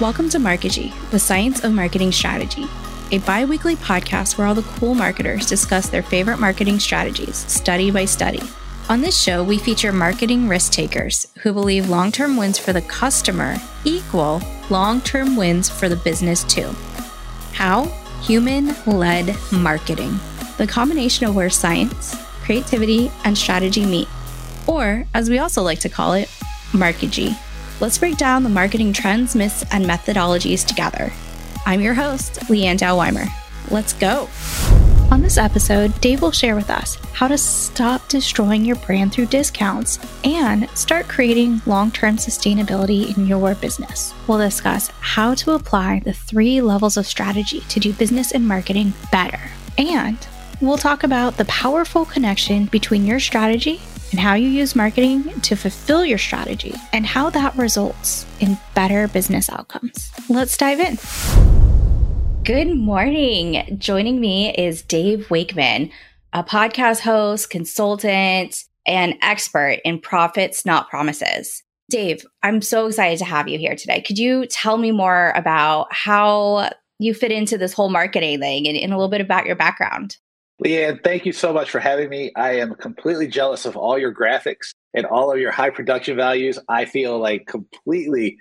Welcome to Markigy, the science of marketing strategy, a bi weekly podcast where all the cool marketers discuss their favorite marketing strategies, study by study. On this show, we feature marketing risk takers who believe long term wins for the customer equal long term wins for the business too. How? Human led marketing, the combination of where science, creativity, and strategy meet, or as we also like to call it, Markigy. Let's break down the marketing trends, myths, and methodologies together. I'm your host, Leanne Dow-Weimer. Let's go. On this episode, Dave will share with us how to stop destroying your brand through discounts and start creating long term sustainability in your business. We'll discuss how to apply the three levels of strategy to do business and marketing better. And we'll talk about the powerful connection between your strategy and how you use marketing to fulfill your strategy and how that results in better business outcomes. Let's dive in. Good morning. Joining me is Dave Wakeman, a podcast host, consultant, and expert in profits, not promises. Dave, I'm so excited to have you here today. Could you tell me more about how you fit into this whole marketing thing and, and a little bit about your background? Leanne, thank you so much for having me. I am completely jealous of all your graphics and all of your high production values. I feel like completely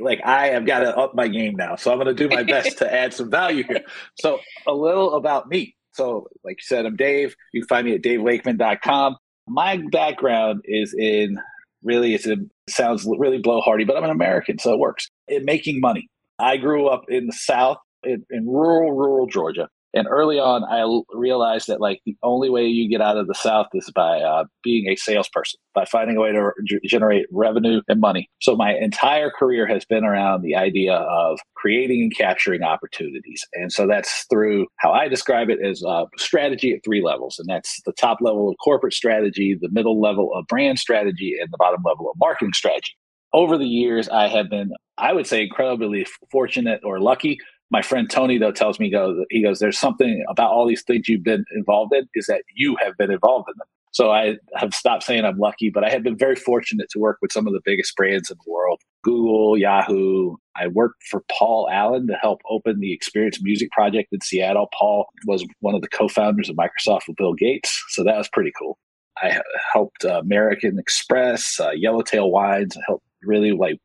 like I have got to up my game now. So I'm going to do my best to add some value here. So a little about me. So like you said, I'm Dave. You can find me at davewakeman.com. My background is in really, it's a, it sounds really blowhardy, but I'm an American, so it works. In making money. I grew up in the South, in, in rural, rural Georgia. And early on, I realized that like the only way you get out of the South is by uh, being a salesperson, by finding a way to g- generate revenue and money. So my entire career has been around the idea of creating and capturing opportunities. And so that's through how I describe it as uh, strategy at three levels. And that's the top level of corporate strategy, the middle level of brand strategy, and the bottom level of marketing strategy. Over the years, I have been, I would say, incredibly fortunate or lucky my friend Tony though tells me goes he goes there's something about all these things you've been involved in is that you have been involved in them. So I have stopped saying I'm lucky, but I have been very fortunate to work with some of the biggest brands in the world. Google, Yahoo. I worked for Paul Allen to help open the Experience Music Project in Seattle. Paul was one of the co-founders of Microsoft with Bill Gates, so that was pretty cool. I helped uh, American Express, uh, Yellowtail Wines. I helped really like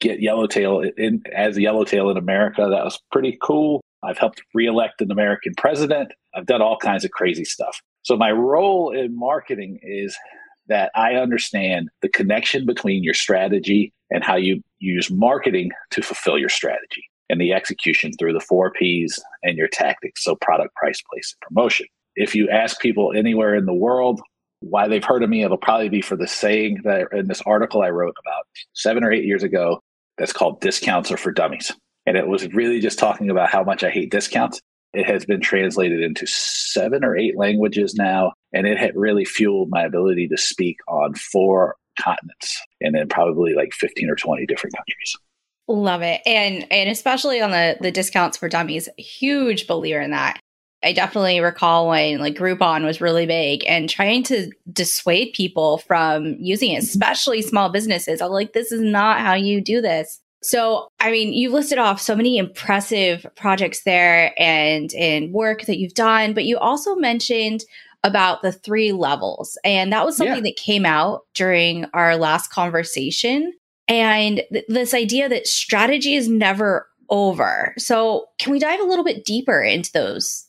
get Yellowtail in as Yellowtail in America. That was pretty cool. I've helped reelect an American president. I've done all kinds of crazy stuff. So my role in marketing is that I understand the connection between your strategy and how you use marketing to fulfill your strategy and the execution through the four P's and your tactics. So product, price, place, and promotion. If you ask people anywhere in the world why they've heard of me, it'll probably be for the saying that in this article I wrote about seven or eight years ago that's called Discounts Are for Dummies. And it was really just talking about how much I hate discounts. It has been translated into seven or eight languages now, and it had really fueled my ability to speak on four continents and then probably like 15 or 20 different countries. Love it. And and especially on the the discounts for dummies, huge believer in that. I definitely recall when like Groupon was really big and trying to dissuade people from using it, especially small businesses. I'm like, this is not how you do this. So, I mean, you've listed off so many impressive projects there and in work that you've done, but you also mentioned about the three levels. And that was something yeah. that came out during our last conversation. And th- this idea that strategy is never over. So, can we dive a little bit deeper into those.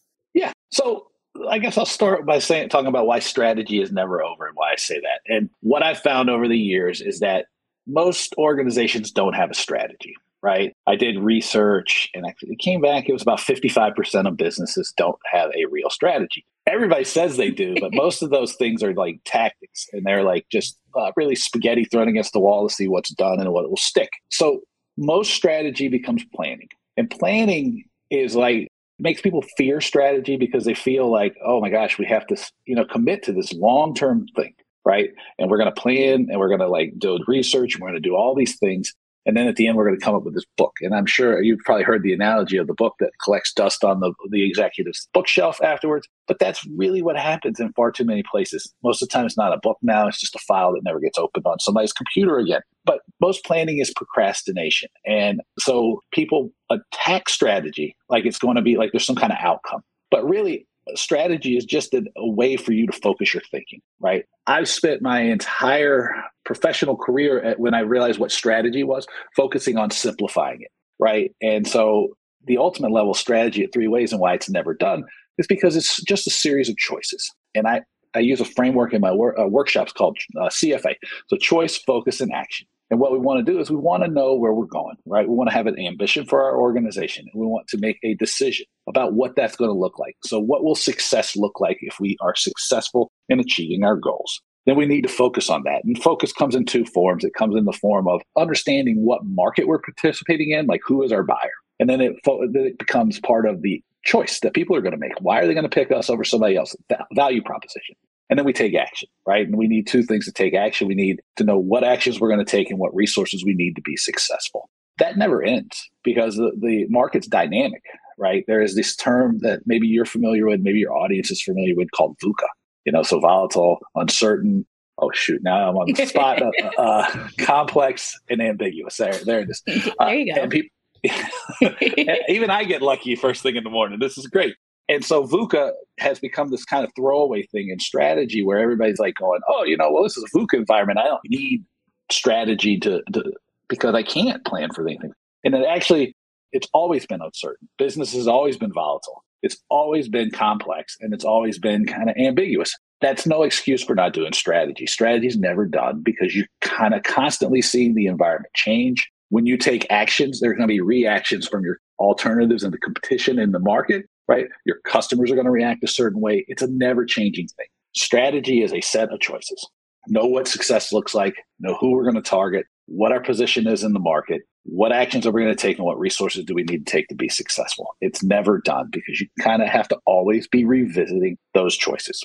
So I guess I'll start by saying talking about why strategy is never over and why I say that. And what I've found over the years is that most organizations don't have a strategy, right? I did research and it came back, it was about 55% of businesses don't have a real strategy. Everybody says they do, but most of those things are like tactics and they're like just uh, really spaghetti thrown against the wall to see what's done and what will stick. So most strategy becomes planning. And planning is like makes people fear strategy because they feel like, oh my gosh, we have to, you know, commit to this long term thing, right? And we're going to plan and we're going to like do research and we're going to do all these things. And then at the end, we're going to come up with this book. And I'm sure you've probably heard the analogy of the book that collects dust on the, the executive's bookshelf afterwards. But that's really what happens in far too many places. Most of the time, it's not a book now, it's just a file that never gets opened on somebody's computer again. But most planning is procrastination. And so people attack strategy like it's going to be like there's some kind of outcome. But really, strategy is just a, a, way for you to focus your thinking, right? I've spent my entire professional career at, when I realized what strategy was, focusing on simplifying it, right? And so the ultimate level strategy at three ways and why it's never done is because it's just a series of choices. And I, I use a framework in my wor- uh, workshops called uh, CFA. So choice, focus, and action. And what we want to do is we want to know where we're going, right? We want to have an ambition for our organization and we want to make a decision about what that's going to look like. So, what will success look like if we are successful in achieving our goals? Then we need to focus on that. And focus comes in two forms. It comes in the form of understanding what market we're participating in, like who is our buyer. And then it, then it becomes part of the choice that people are going to make. Why are they going to pick us over somebody else? Value proposition and then we take action, right? And we need two things to take action. We need to know what actions we're going to take and what resources we need to be successful. That never ends because the, the market's dynamic, right? There is this term that maybe you're familiar with, maybe your audience is familiar with called VUCA, you know, so volatile, uncertain. Oh shoot! Now I'm on the spot. uh, uh, complex and ambiguous. There, there it is. Uh, there you go. People, even I get lucky first thing in the morning. This is great. And so VUCA has become this kind of throwaway thing in strategy where everybody's like going, oh, you know, well, this is a VUCA environment. I don't need strategy to, to because I can't plan for anything. And it actually, it's always been uncertain. Business has always been volatile. It's always been complex and it's always been kind of ambiguous. That's no excuse for not doing strategy. Strategy is never done because you're kind of constantly seeing the environment change. When you take actions, there's going to be reactions from your alternatives and the competition in the market right? Your customers are going to react a certain way. It's a never changing thing. Strategy is a set of choices. Know what success looks like, know who we're going to target, what our position is in the market, what actions are we going to take, and what resources do we need to take to be successful. It's never done because you kind of have to always be revisiting those choices.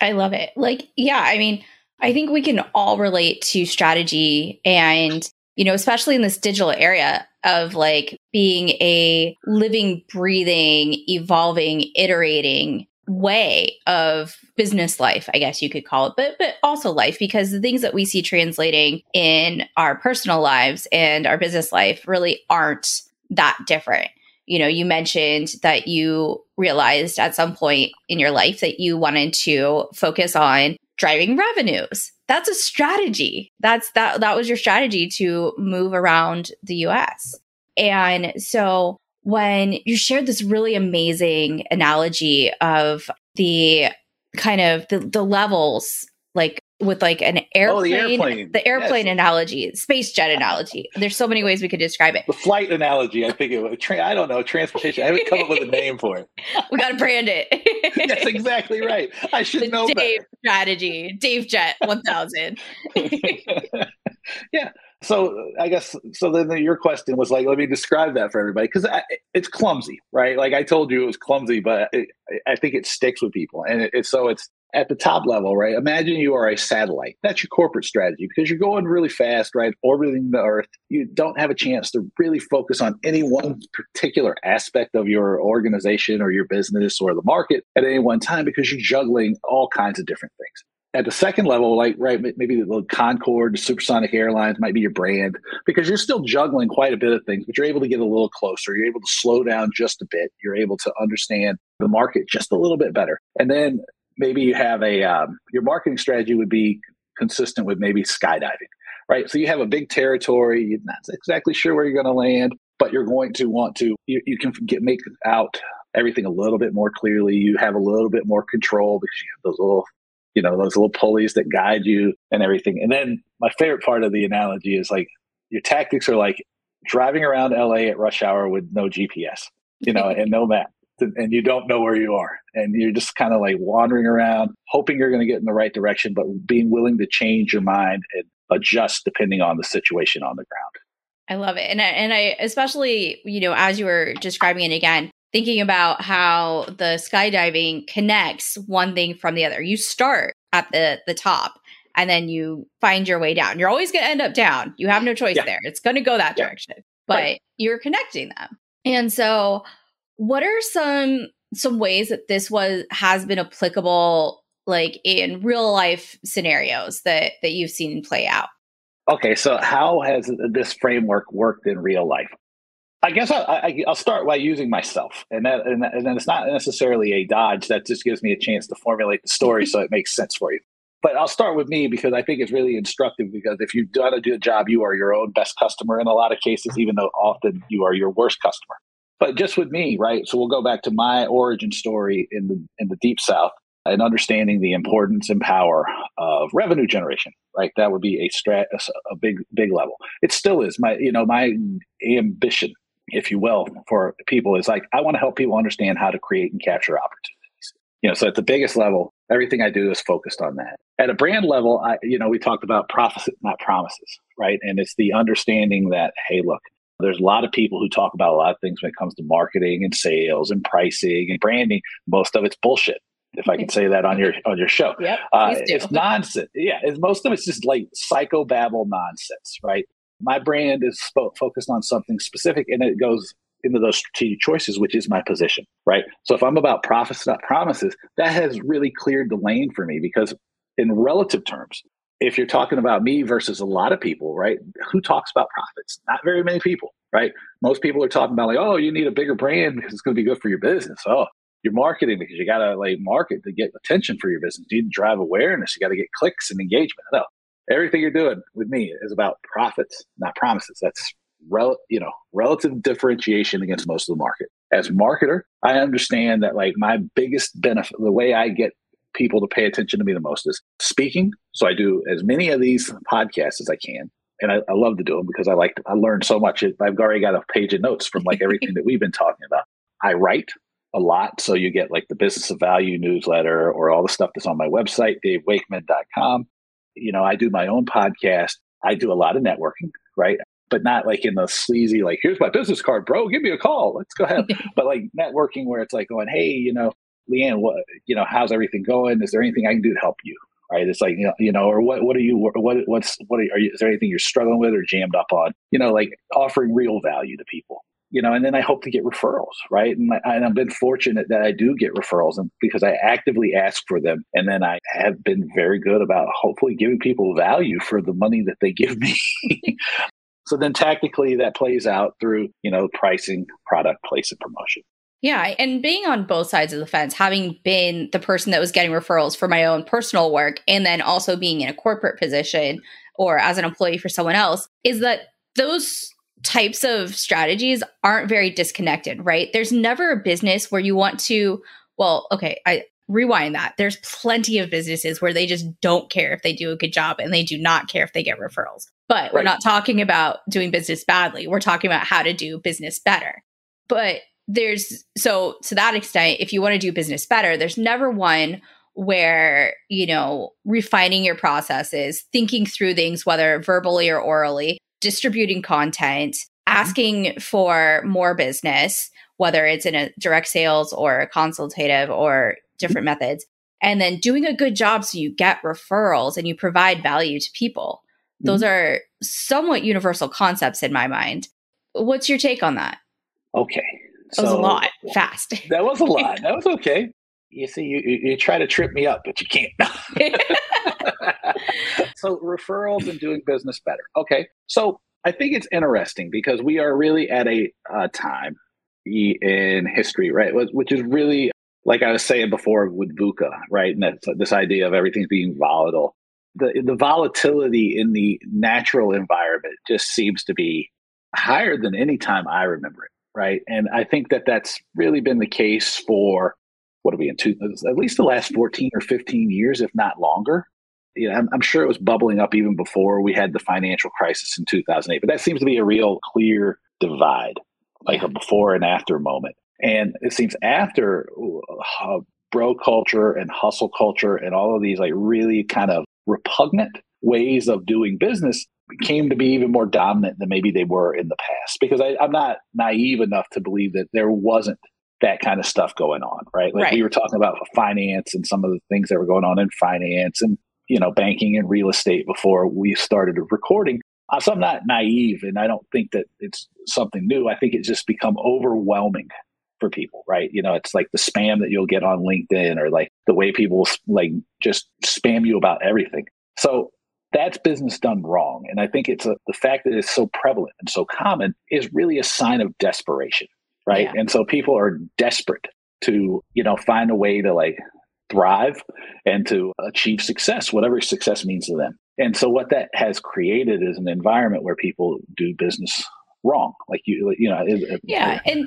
I love it. Like, yeah, I mean, I think we can all relate to strategy and you know, especially in this digital area of like being a living, breathing, evolving, iterating way of business life, I guess you could call it, but but also life because the things that we see translating in our personal lives and our business life really aren't that different. You know, you mentioned that you realized at some point in your life that you wanted to focus on driving revenues that's a strategy. That's that that was your strategy to move around the US. And so when you shared this really amazing analogy of the kind of the, the levels like with like an airplane, oh, the airplane, the airplane yes. analogy, space jet analogy. There's so many ways we could describe it. The flight analogy, I think it was. Tra- I don't know transportation. I haven't come up with a name for it. we got to brand it. That's exactly right. I should the know Dave better. strategy, Dave Jet 1000. yeah. So uh, I guess so. Then your question was like, let me describe that for everybody because it's clumsy, right? Like I told you, it was clumsy, but it, I think it sticks with people, and it, it, so it's at the top level, right? Imagine you are a satellite. That's your corporate strategy because you're going really fast, right? Orbiting the Earth. You don't have a chance to really focus on any one particular aspect of your organization or your business or the market at any one time because you're juggling all kinds of different things. At the second level, like right, maybe the Concorde, Supersonic Airlines might be your brand because you're still juggling quite a bit of things, but you're able to get a little closer. You're able to slow down just a bit. You're able to understand the market just a little bit better. And then maybe you have a um, your marketing strategy would be consistent with maybe skydiving, right? So you have a big territory, you're not exactly sure where you're going to land, but you're going to want to you, you can get make out everything a little bit more clearly. You have a little bit more control because you have those little you know those little pulleys that guide you and everything. And then my favorite part of the analogy is like your tactics are like driving around LA at rush hour with no GPS, you know, and no map and you don't know where you are. And you're just kind of like wandering around hoping you're going to get in the right direction but being willing to change your mind and adjust depending on the situation on the ground. I love it. And I, and I especially you know as you were describing it again thinking about how the skydiving connects one thing from the other you start at the the top and then you find your way down. You're always going to end up down. You have no choice yeah. there. It's going to go that yeah. direction, but right. you're connecting them. And so, what are some some ways that this was has been applicable like in real life scenarios that that you've seen play out? Okay, so how has this framework worked in real life? I guess I, will start by using myself, and that, and, and then it's not necessarily a dodge. That just gives me a chance to formulate the story mm-hmm. so it makes sense for you. But I'll start with me because I think it's really instructive. Because if you've done a good job, you are your own best customer in a lot of cases, even though often you are your worst customer. But just with me, right? So we'll go back to my origin story in the in the deep south and understanding the importance and power of revenue generation right that would be a strat a big big level it still is my you know my ambition if you will, for people is like, I want to help people understand how to create and capture opportunities. You know, so at the biggest level, everything I do is focused on that. At a brand level, I, you know, we talked about profits, not promises, right? And it's the understanding that, hey, look, there's a lot of people who talk about a lot of things when it comes to marketing and sales and pricing and branding. Most of it's bullshit if I can say that on your on your show. Yep, uh, it's nonsense. Yeah, it's, most of it's just like psychobabble nonsense, right? My brand is focused on something specific and it goes into those strategic choices, which is my position, right? So if I'm about profits, not promises, that has really cleared the lane for me because in relative terms, if you're talking about me versus a lot of people, right? Who talks about profits? Not very many people, right? Most people are talking about like, oh, you need a bigger brand because it's going to be good for your business. Oh, you're marketing because you got to like market to get attention for your business. You need to drive awareness. You got to get clicks and engagement. No, everything you're doing with me is about profits, not promises. That's rel- you know relative differentiation against most of the market. As marketer, I understand that like my biggest benefit, the way I get people to pay attention to me the most is speaking. So I do as many of these podcasts as I can. And I, I love to do them because I like to, I learned so much. I've already got a page of notes from like everything that we've been talking about. I write a lot. So you get like the business of value newsletter or all the stuff that's on my website, davewakeman.com you know, I do my own podcast. I do a lot of networking, right? But not like in the sleazy, like, here's my business card, bro. Give me a call. Let's go ahead. but like networking where it's like going, hey, you know, Leanne, what, you know, how's everything going? Is there anything I can do to help you? Right. It's like, you know, you know, or what, what are you, what, what's, what are, are you, is there anything you're struggling with or jammed up on? You know, like offering real value to people you know, and then I hope to get referrals, right? And, I, I've been fortunate that I do get referrals, and because I actively ask for them, and then I have been very good about hopefully giving people value for the money that they give me. so then tactically that plays out through you know pricing, product, place, and promotion. Yeah, and being on both sides of the fence, having been the person that was getting referrals for my own personal work, and then also being in a corporate position or as an employee for someone else, is that those types of strategies aren't very disconnected, right? There's never a business where you want to, well, okay, I rewind that. There's plenty of businesses where they just don't care if they do a good job and they do not care if they get referrals. But right. we're not talking about doing business badly. We're talking about how to do business better. But there's so to that extent, if you want to do business better, there's never one where, you know, refining your processes, thinking through things, whether verbally or orally, distributing content, mm-hmm. asking for more business, whether it's in a direct sales or consultative or different mm-hmm. methods, and then doing a good job so you get referrals and you provide value to people. Mm-hmm. Those are somewhat universal concepts in my mind. What's your take on that? Okay. That was a lot fast. That was a lot. That was okay. You see, you, you, try to trip me up, but you can't. so referrals and doing business better. Okay. So I think it's interesting because we are really at a uh, time in history, right? Which is really, like I was saying before with VUCA, right? And that's this idea of everything being volatile. The, the volatility in the natural environment just seems to be higher than any time I remember it, right? And I think that that's really been the case for what are we in two, at least the last 14 or 15 years, if not longer you know, I'm, I'm, sure it was bubbling up even before we had the financial crisis in 2008. But that seems to be a real clear divide, like a before and after moment. And it seems after uh, bro culture and hustle culture and all of these like really kind of repugnant ways of doing business came to be even more dominant than maybe they were in the past. Because I, I'm not naive enough to believe that there wasn't that kind of stuff going on, right? Like right. we were talking about finance and some of the things that were going on in finance and you know, banking and real estate before we started recording. Uh, so I'm not naive, and I don't think that it's something new. I think it's just become overwhelming for people, right? You know, it's like the spam that you'll get on LinkedIn or like the way people like just spam you about everything. So that's business done wrong. And I think it's a, the fact that it's so prevalent and so common is really a sign of desperation, right? Yeah. And so people are desperate to, you know, find a way to like thrive and to achieve success, whatever success means to them. And so what that has created is an environment where people do business wrong. Like you, you know, it, yeah. and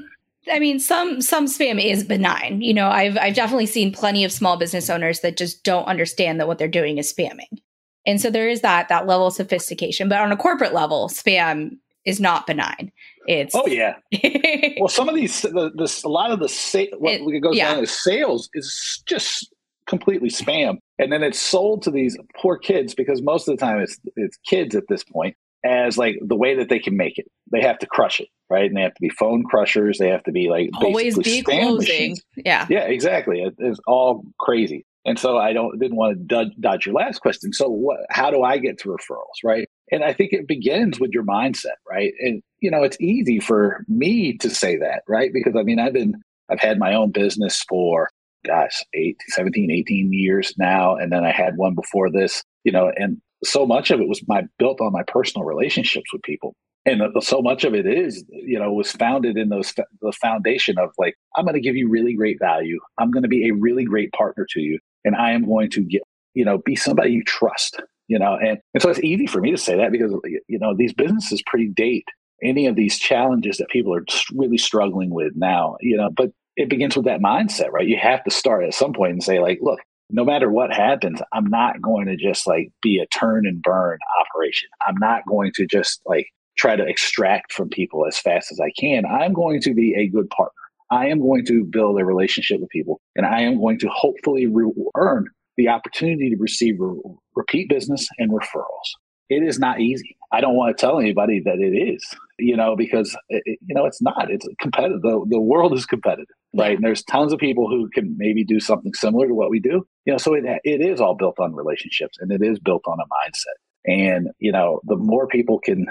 I mean, some some spam is benign. You know, I've I've definitely seen plenty of small business owners that just don't understand that what they're doing is spamming. And so there is that that level of sophistication. But on a corporate level, spam is not benign. It's oh yeah. well, some of these, the, this, a lot of the sa- what it, goes yeah. down is sales is just completely spam, and then it's sold to these poor kids because most of the time it's it's kids at this point as like the way that they can make it. They have to crush it, right? And they have to be phone crushers. They have to be like always be closing. Machines. Yeah, yeah, exactly. It, it's all crazy. And so I don't didn't want to dodge, dodge your last question. So what, how do I get to referrals, right? And I think it begins with your mindset, right? And you know, it's easy for me to say that, right? Because I mean, I've been I've had my own business for gosh, eight, 17, 18 years now. And then I had one before this, you know, and so much of it was my built on my personal relationships with people and so much of it is you know was founded in those the foundation of like i'm going to give you really great value i'm going to be a really great partner to you and i am going to get you know be somebody you trust you know and, and so it's easy for me to say that because you know these businesses predate any of these challenges that people are really struggling with now you know but it begins with that mindset right you have to start at some point and say like look no matter what happens, I'm not going to just like be a turn and burn operation. I'm not going to just like try to extract from people as fast as I can. I'm going to be a good partner. I am going to build a relationship with people and I am going to hopefully re- earn the opportunity to receive re- repeat business and referrals. It is not easy. I don't want to tell anybody that it is, you know, because it, you know it's not. It's competitive. The, the world is competitive, right? And there's tons of people who can maybe do something similar to what we do, you know. So it it is all built on relationships and it is built on a mindset. And, you know, the more people can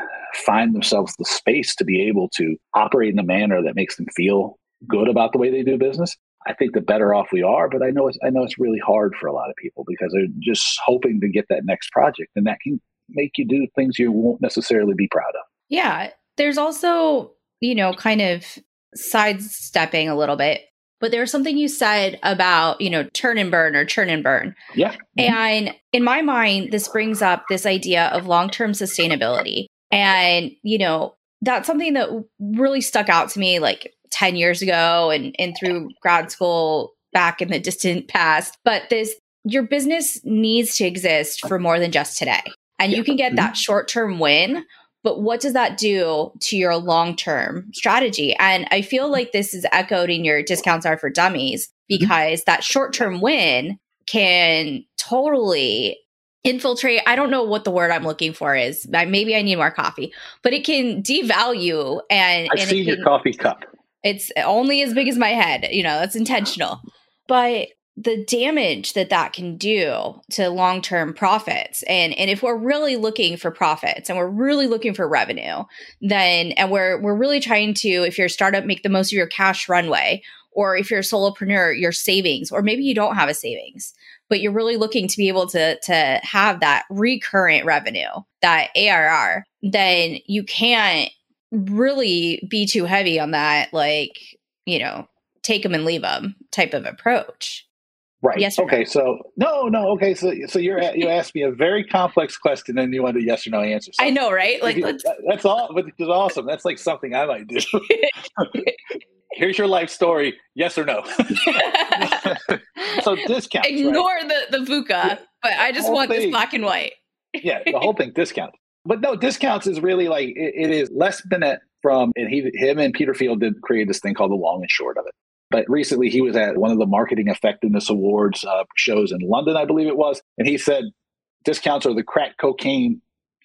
find themselves the space to be able to operate in a manner that makes them feel good about the way they do business, I think the better off we are. But I know it's I know it's really hard for a lot of people because they're just hoping to get that next project, and that can make you do things you won't necessarily be proud of. Yeah, there's also you know kind of sidestepping a little bit but there was something you said about, you know, turn and burn or churn and burn. Yeah. Mm-hmm. And in my mind, this brings up this idea of long term sustainability. And, you know, that's something that really stuck out to me like 10 years ago and, and through grad school back in the distant past. But this, your business needs to exist for more than just today. And you can get that mm-hmm. short term win but what does that do to your long term strategy? And I feel like this is echoed in your discounts are for dummies mm-hmm. because mm-hmm. that short term win can totally infiltrate. I don't know what the word I'm looking for is. Maybe I need more coffee, but it can devalue and I've and seen can, your coffee cup. It's only as big as my head. You know, that's intentional. But the damage that that can do to long-term profits. And and if we're really looking for profits and we're really looking for revenue then and we're we're really trying to if you're a startup make the most of your cash runway or if you're a solopreneur your savings or maybe you don't have a savings but you're really looking to be able to to have that recurrent revenue that ARR then you can't really be too heavy on that like you know take them and leave them type of approach Right. Yes. okay. No? So no, no. Okay. So so you're you asked me a very complex question, and you want a yes or no answer. So I know, right? Like you, that's all. Which is awesome. That's like something I might do. Here's your life story. Yes or no. so discount. Ignore right? the the VUCA, but I just want thing, this black and white. yeah, the whole thing discount. But no, discounts is really like it, it is Les Binet from and he him and Peter Field did create this thing called the long and short of it. But recently, he was at one of the marketing effectiveness awards uh, shows in London, I believe it was, and he said discounts are the crack cocaine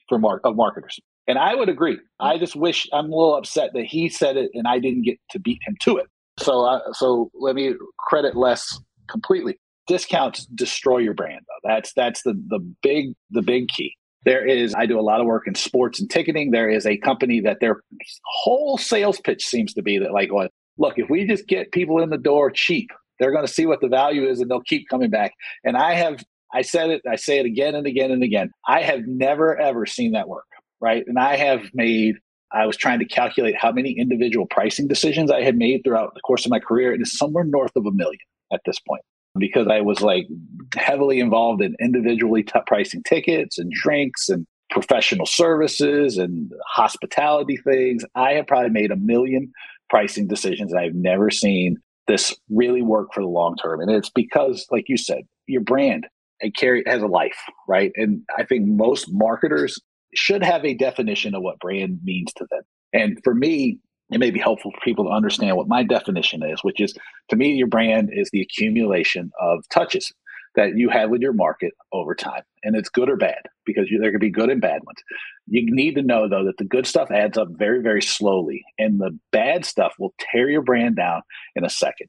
for mar- of marketers. And I would agree. I just wish I'm a little upset that he said it and I didn't get to beat him to it. So, uh, so let me credit Les completely. discounts destroy your brand though. That's that's the the big the big key. There is I do a lot of work in sports and ticketing. There is a company that their whole sales pitch seems to be that like well, look, if we just get people in the door cheap, they're going to see what the value is and they'll keep coming back. And I have I said it, I say it again and again and again. I have never ever seen that work, right? And I have made I was trying to calculate how many individual pricing decisions I had made throughout the course of my career. It is somewhere north of a million at this point because I was like heavily involved in individually t- pricing tickets and drinks and professional services and hospitality things. I have probably made a million pricing decisions. I've never seen this really work for the long term. And it's because, like you said, your brand it carry has a life, right? And I think most marketers should have a definition of what brand means to them. And for me, it may be helpful for people to understand what my definition is, which is to me, your brand is the accumulation of touches that you have with your market over time. And it's good or bad because you, there can be good and bad ones. You need to know, though, that the good stuff adds up very, very slowly, and the bad stuff will tear your brand down in a second.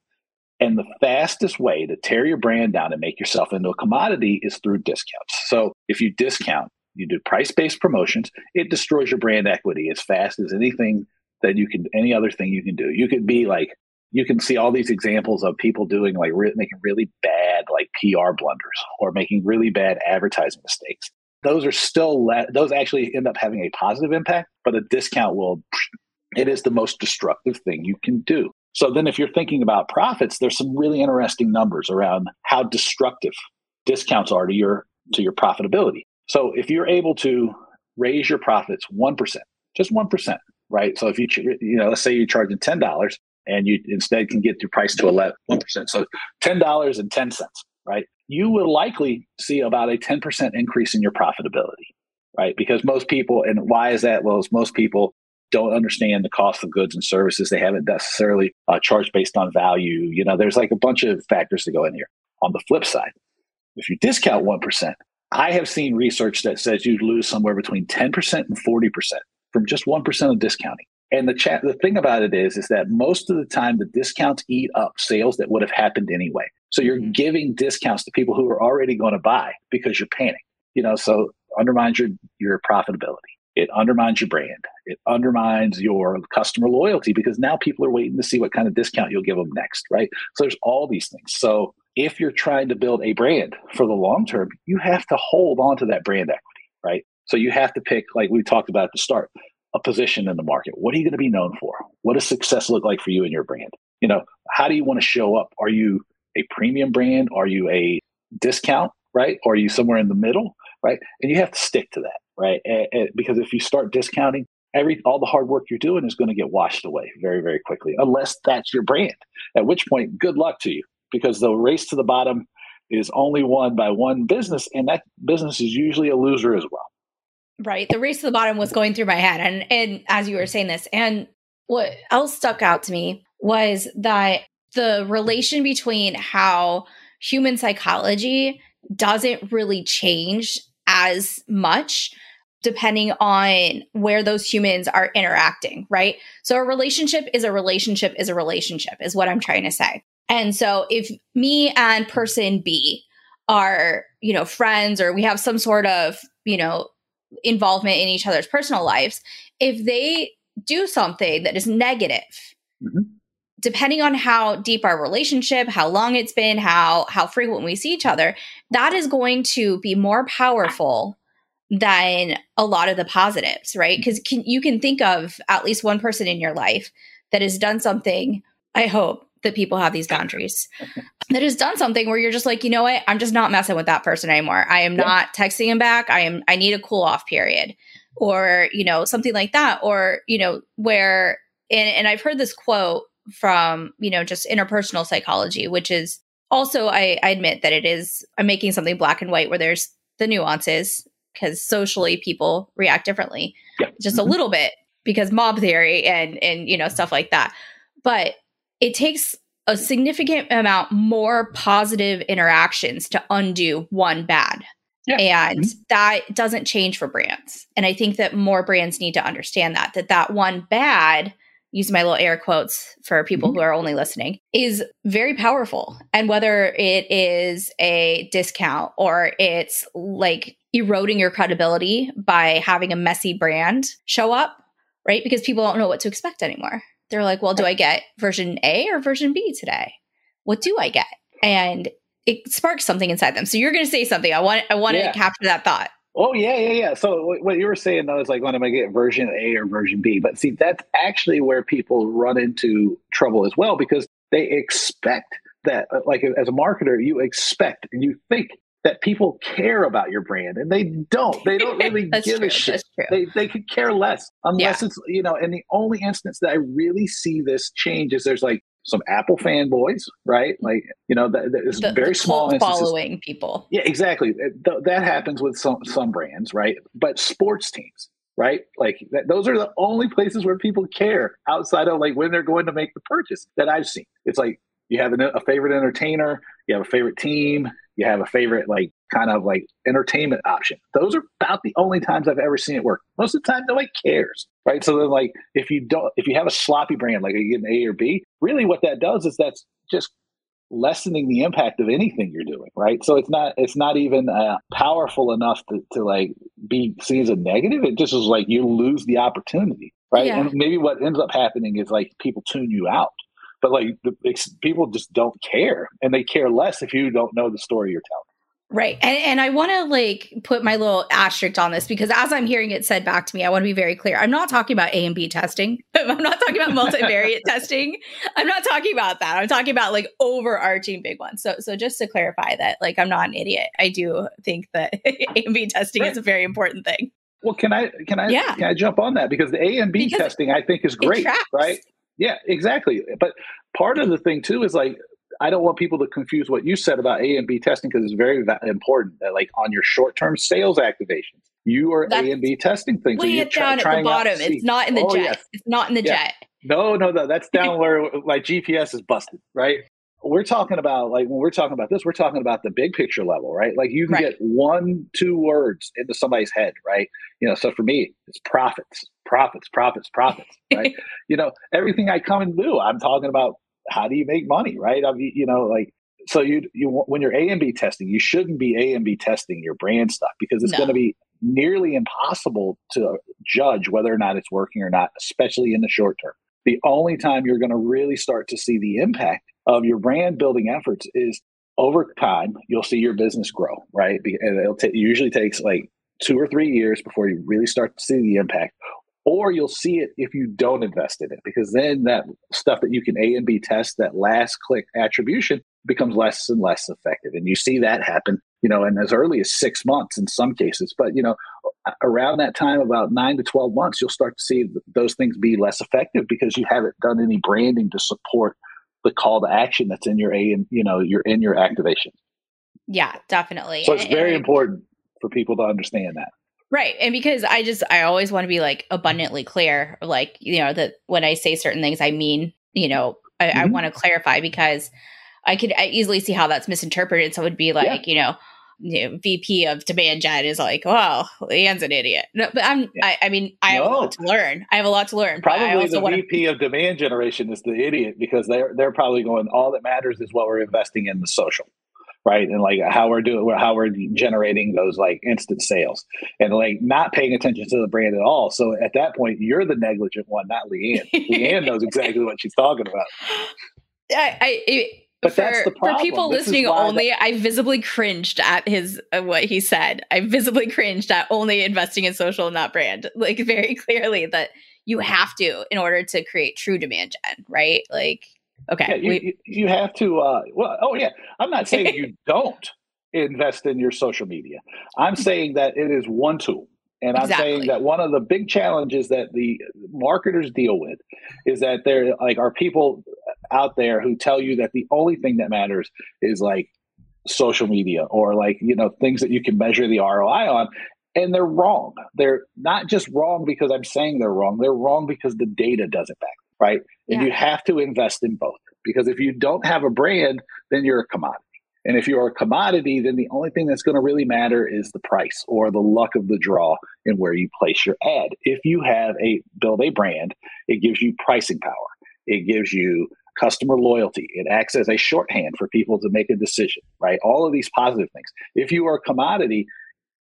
And the fastest way to tear your brand down and make yourself into a commodity is through discounts. So if you discount, you do price based promotions, it destroys your brand equity as fast as anything that you can any other thing you can do. You could be like you can see all these examples of people doing like re- making really bad like PR blunders or making really bad advertising mistakes. Those are still le- those actually end up having a positive impact, but a discount will it is the most destructive thing you can do. So then if you're thinking about profits, there's some really interesting numbers around how destructive discounts are to your to your profitability. So if you're able to raise your profits 1%, just 1%, right? So if you, you know, let's say you're charging $10 and you instead can get your price to 11, 1%. So $10 and 10 cents, right? You will likely see about a 10% increase in your profitability, right? Because most people, and why is that? Well, most people don't understand the cost of goods and services. They haven't necessarily uh, charged based on value. You know, there's like a bunch of factors to go in here. On the flip side, if you discount 1%, I have seen research that says you lose somewhere between 10% and 40% from just 1% of discounting. And the chat, the thing about it is, is that most of the time the discounts eat up sales that would have happened anyway. So you're mm-hmm. giving discounts to people who are already going to buy because you're panic. You know, so undermines your your profitability. It undermines your brand. It undermines your customer loyalty because now people are waiting to see what kind of discount you'll give them next, right? So there's all these things. So if you're trying to build a brand for the long term, you have to hold on to that brand equity, right? So you have to pick, like we talked about at the start, a position in the market. What are you going to be known for? What does success look like for you and your brand? You know, how do you want to show up? Are you a premium brand? Are you a discount, right? Or are you somewhere in the middle, right? And you have to stick to that, right? And, and because if you start discounting, every all the hard work you're doing is going to get washed away very, very quickly, unless that's your brand. At which point, good luck to you, because the race to the bottom is only won by one business, and that business is usually a loser as well. Right. The race to the bottom was going through my head. And and as you were saying this, and what else stuck out to me was that the relation between how human psychology doesn't really change as much depending on where those humans are interacting, right? So a relationship is a relationship is a relationship, is what I'm trying to say. And so if me and person B are, you know, friends or we have some sort of, you know, involvement in each other's personal lives, if they do something that is negative, mm-hmm. depending on how deep our relationship, how long it's been, how how frequent we see each other, that is going to be more powerful than a lot of the positives, right? Because you can think of at least one person in your life that has done something. I hope that people have these boundaries that has done something where you're just like, you know what? I'm just not messing with that person anymore. I am not texting him back. I am, I need a cool off period or, you know, something like that. Or, you know, where, and, and I've heard this quote from, you know, just interpersonal psychology, which is also, I, I admit that it is, I'm making something black and white where there's the nuances because socially people react differently yeah. just mm-hmm. a little bit because mob theory and, and, you know, stuff like that. But it takes a significant amount more positive interactions to undo one bad. Yeah. And mm-hmm. that doesn't change for brands. And I think that more brands need to understand that that that one bad use my little air quotes for people mm-hmm. who are only listening, is very powerful. And whether it is a discount or it's like eroding your credibility by having a messy brand show up, right? Because people don't know what to expect anymore. They're like, well, do I get version A or version B today? What do I get? And it sparks something inside them. So you're going to say something. I want I want yeah. to capture that thought. Oh yeah, yeah, yeah. So what you were saying though is like, when am I get version A or version B? But see, that's actually where people run into trouble as well because they expect that, uh, like as a marketer, you expect and you think that people care about your brand, and they don't. They don't really give true. a shit. They they could care less unless yeah. it's you know. And the only instance that I really see this change is there's like some Apple fanboys, right? Like, you know, that, that is the, very the small following people. Yeah, exactly. Th- that happens with some some brands, right? But sports teams, right? Like, that, those are the only places where people care outside of like when they're going to make the purchase that I've seen. It's like you have an, a favorite entertainer, you have a favorite team, you have a favorite like kind of like entertainment option. Those are about the only times I've ever seen it work. Most of the time, nobody cares, right? So then, like, if you don't, if you have a sloppy brand, like you get an A or B, really what that does is that's just lessening the impact of anything you're doing, right? So it's not, it's not even uh, powerful enough to, to like be seen as a negative. It just is like you lose the opportunity, right? Yeah. And maybe what ends up happening is like people tune you out but like the, people just don't care and they care less if you don't know the story you're telling Right. And, and I want to like put my little asterisk on this because as I'm hearing it said back to me, I want to be very clear. I'm not talking about A and B testing. I'm not talking about multivariate testing. I'm not talking about that. I'm talking about like overarching big ones. So so just to clarify that like I'm not an idiot. I do think that A and B testing right. is a very important thing. Well, can I can I yeah. can I jump on that because the A and B because testing I think is great, right? Yeah, exactly. But part of the thing too is like I don't want people to confuse what you said about A and B testing because it's very important that like on your short term sales activations, you are That's, A and B testing things. Lay it down at the bottom. It's not in the oh, jet. Yes. It's not in the yeah. jet. No, no, no. That's down where my GPS is busted, right? We're talking about like when we're talking about this, we're talking about the big picture level, right? Like you can right. get one, two words into somebody's head, right? You know, so for me, it's profits, profits, profits, profits, right? you know, everything I come and do, I'm talking about how do you make money, right? I mean, you know, like so you you when you're A and B testing, you shouldn't be A and B testing your brand stuff because it's no. going to be nearly impossible to judge whether or not it's working or not, especially in the short term. The only time you're going to really start to see the impact of your brand building efforts is over time. You'll see your business grow, right? And it'll t- usually takes like two or three years before you really start to see the impact or you'll see it if you don't invest in it because then that stuff that you can a and b test that last click attribution becomes less and less effective. And you see that happen you know in as early as six months in some cases. But you know around that time about nine to 12 months you'll start to see those things be less effective because you haven't done any branding to support the call to action that's in your a and you know you're in your activation. Yeah definitely. So it's very and, important for people to understand that Right. And because I just, I always want to be like abundantly clear, like, you know, that when I say certain things, I mean, you know, I, mm-hmm. I want to clarify because I could I easily see how that's misinterpreted. So it would be like, yeah. you, know, you know, VP of demand gen is like, well, Leanne's an idiot. No, but I'm, yeah. I, I, mean, I no. have a lot to learn. I have a lot to learn. Probably the. VP of demand generation is the idiot because they're, they're probably going, all that matters is what we're investing in the social right? And like how we're doing, how we're generating those like instant sales, and like not paying attention to the brand at all. So at that point, you're the negligent one, not Leanne. Leanne knows exactly what she's talking about. I, I it, but for, that's the problem. For people this listening only, that- I visibly cringed at his uh, what he said. I visibly cringed at only investing in social, not brand. Like very clearly that you have to in order to create true demand gen, right? Like Okay. Yeah, you, we, you have to, uh, well, oh, yeah. I'm not saying you don't invest in your social media. I'm saying that it is one tool. And I'm saying that one of the big challenges that the marketers deal with is that there like are people out there who tell you that the only thing that matters is like social media or like you know things that you can measure the ROI on and they're wrong. They're not just wrong because I'm saying they're wrong. They're wrong because the data doesn't back right? And yeah. you have to invest in both because if you don't have a brand, then you're a commodity. And if you're a commodity, then the only thing that's going to really matter is the price or the luck of the draw and where you place your ad. If you have a build a brand, it gives you pricing power. It gives you customer loyalty. It acts as a shorthand for people to make a decision, right? All of these positive things. If you are a commodity,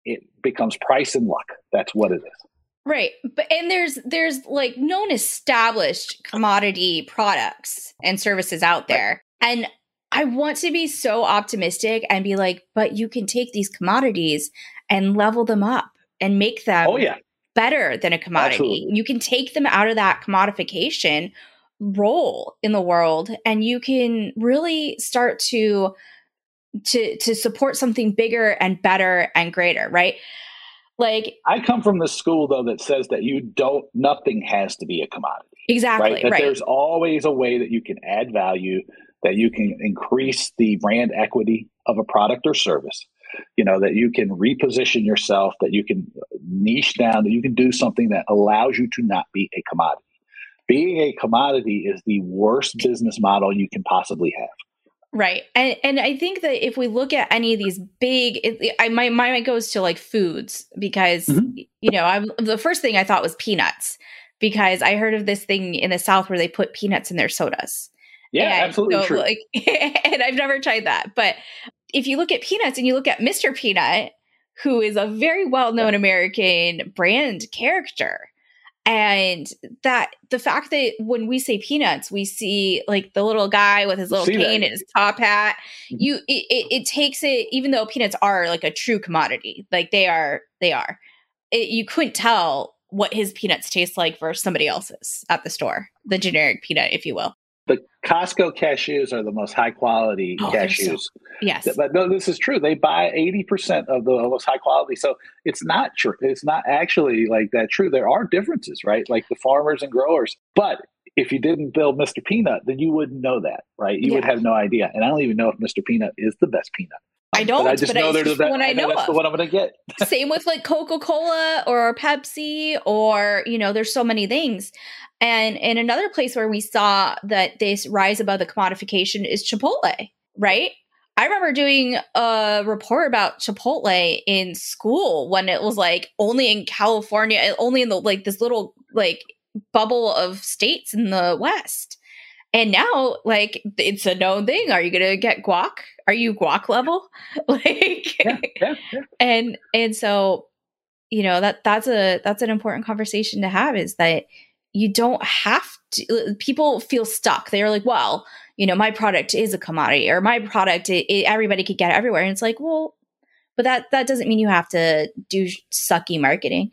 it becomes price and luck. That's what it is. Right. But and there's there's like known established commodity products and services out there. Right. And I want to be so optimistic and be like, but you can take these commodities and level them up and make them oh, yeah. better than a commodity. Absolutely. You can take them out of that commodification role in the world and you can really start to to to support something bigger and better and greater, right? Like I come from the school though that says that you don't nothing has to be a commodity. Exactly. Right. That right. there's always a way that you can add value, that you can increase the brand equity of a product or service. You know, that you can reposition yourself, that you can niche down, that you can do something that allows you to not be a commodity. Being a commodity is the worst business model you can possibly have. Right. And and I think that if we look at any of these big it, I my mind goes to like foods because mm-hmm. you know, I'm the first thing I thought was peanuts because I heard of this thing in the south where they put peanuts in their sodas. Yeah, and absolutely so, true. Like, and I've never tried that. But if you look at peanuts and you look at Mr. Peanut, who is a very well-known American brand character, and that the fact that when we say peanuts we see like the little guy with his little see cane that. and his top hat mm-hmm. you it, it, it, takes it even though peanuts are like a true commodity like they are they are it, you couldn't tell what his peanuts taste like versus somebody else's at the store the generic peanut if you will the Costco cashews are the most high quality oh, cashews. So, yes, but no, this is true. They buy eighty percent of the most high quality. So it's not true. It's not actually like that true. There are differences, right? Like the farmers and growers. But if you didn't build Mr. Peanut, then you wouldn't know that, right? You yeah. would have no idea. And I don't even know if Mr. Peanut is the best peanut. I don't. But I just know I, there's that. One I know, that's of. the one I'm going to get. Same with like Coca Cola or Pepsi, or you know, there's so many things. And in another place where we saw that this rise above the commodification is Chipotle, right? I remember doing a report about Chipotle in school when it was like only in California, eh, only in the like this little like bubble of states in the West. And now, like, it's a known thing. Are you going to get guac? Are you guac level? like, yeah, yeah, yeah. and and so, you know that that's a that's an important conversation to have. Is that you don't have to uh, people feel stuck they're like well you know my product is a commodity or my product it, it, everybody could get it everywhere and it's like well but that that doesn't mean you have to do sucky marketing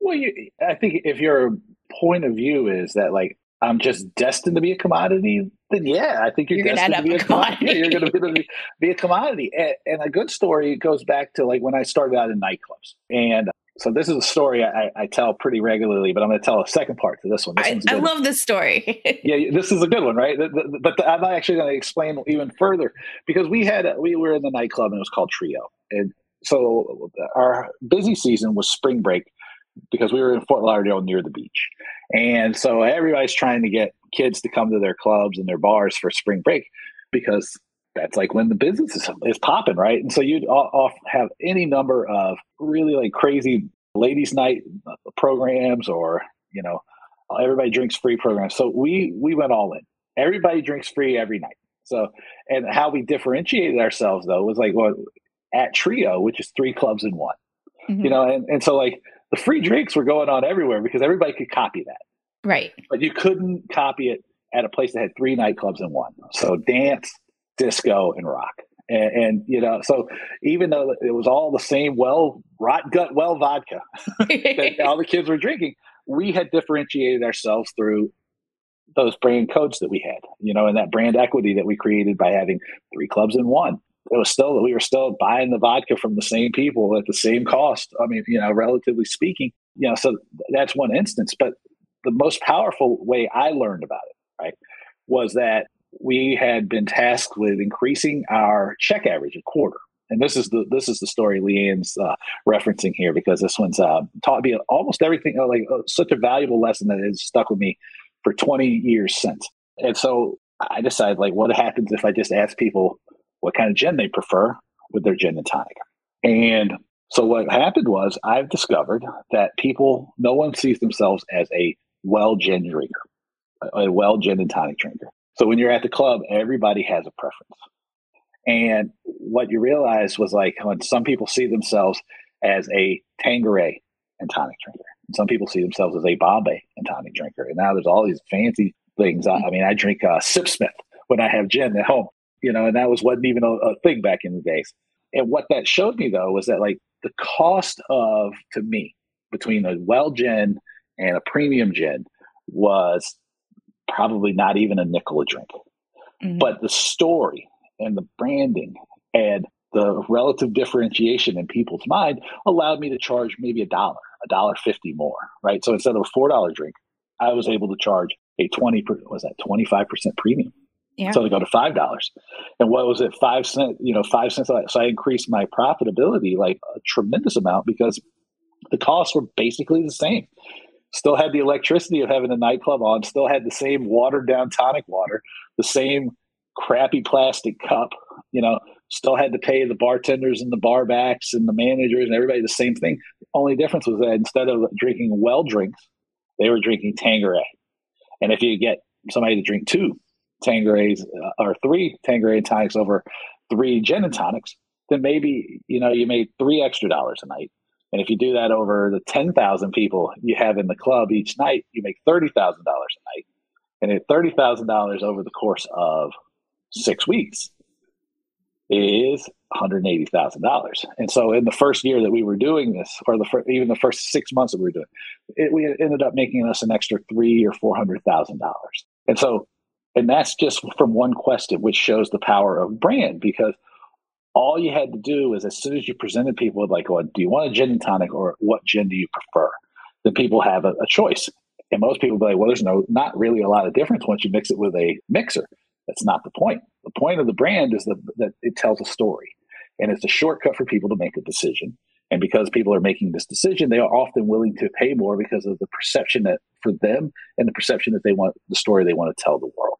well you, i think if your point of view is that like i'm just destined to be a commodity then yeah i think you're, you're destined to be a commodity, you're going to be, be a commodity. And, and a good story goes back to like when i started out in nightclubs. And uh, so this is a story I, I, tell pretty regularly, but I'm going to tell a second part to this one. This I, I love this story. yeah, this is a good one, right? But I'm actually going to explain even further because we had uh, we were in the nightclub and it was called Trio, and so uh, our busy season was spring break because we were in Fort Lauderdale near the beach, and so everybody's trying to get kids to come to their clubs and their bars for spring break because that's like when the business is, is popping, right? And so you'd off have any number of really like crazy ladies' night programs, or you know, everybody drinks free programs. So we we went all in. Everybody drinks free every night. So and how we differentiated ourselves though was like well at Trio, which is three clubs in one. Mm-hmm. You know, and, and so like the free drinks were going on everywhere because everybody could copy that. Right. But you couldn't copy it at a place that had three nightclubs in one. So dance, disco, and rock. And, and, you know, so even though it was all the same well rot gut well vodka that all the kids were drinking, we had differentiated ourselves through those brand codes that we had, you know, and that brand equity that we created by having three clubs in one. It was still we were still buying the vodka from the same people at the same cost. I mean, you know, relatively speaking, you know, so that's one instance. But the most powerful way I learned about it, right, was that we had been tasked with increasing our check average a quarter. And this is the this is the story Leanne's uh, referencing here because this one's uh, taught me almost everything uh, like uh, such a valuable lesson that has stuck with me for 20 years since. And so I decided like what happens if I just ask people what kind of gin they prefer with their gin and tonic. And so what happened was I've discovered that people, no one sees themselves as a well gin drinker, a well gin and tonic drinker. So when you're at the club, everybody has a preference. And what you realize was like when some people see themselves as a Tanqueray and tonic drinker, and some people see themselves as a Bombay and tonic drinker. And now there's all these fancy things. I, I mean, I drink uh, Sipsmith when I have gin at home, you know, and that was wasn't even a, a thing back in the days. And what that showed me though was that like the cost of to me between a well gin and a premium gin was probably not even a nickel a drink. Mm-hmm. But the story and the branding and the relative differentiation in people's mind allowed me to charge maybe a dollar, a dollar fifty more, right? So instead of a four dollar drink, I was able to charge a twenty was that twenty five percent premium. Yeah. So they go to five dollars, and what was it? Five cent, you know, five cents. So I increased my profitability like a tremendous amount because the costs were basically the same. Still had the electricity of having a nightclub on. Still had the same watered down tonic water, the same crappy plastic cup. You know, still had to pay the bartenders and the barbacks and the managers and everybody the same thing. The only difference was that instead of drinking well drinks, they were drinking Tanqueray. And if you get somebody to drink two Tanquerays uh, or three Tanqueray tonics over three gin and tonics, then maybe you know you made three extra dollars a night. And if you do that over the ten thousand people you have in the club each night, you make thirty thousand dollars a night. And at thirty thousand dollars over the course of six weeks is $180,000. And so in the first year that we were doing this, or the fir- even the first six months that we were doing it, we ended up making us an extra three or $400,000. And so, and that's just from one question, which shows the power of brand because all you had to do is as soon as you presented people with like, well, do you want a gin and tonic or what gin do you prefer? Then people have a, a choice. And most people be like, well, there's no, not really a lot of difference once you mix it with a mixer. That's not the point. The point of the brand is that, that it tells a story and it's a shortcut for people to make a decision. And because people are making this decision, they are often willing to pay more because of the perception that for them and the perception that they want the story they want to tell the world.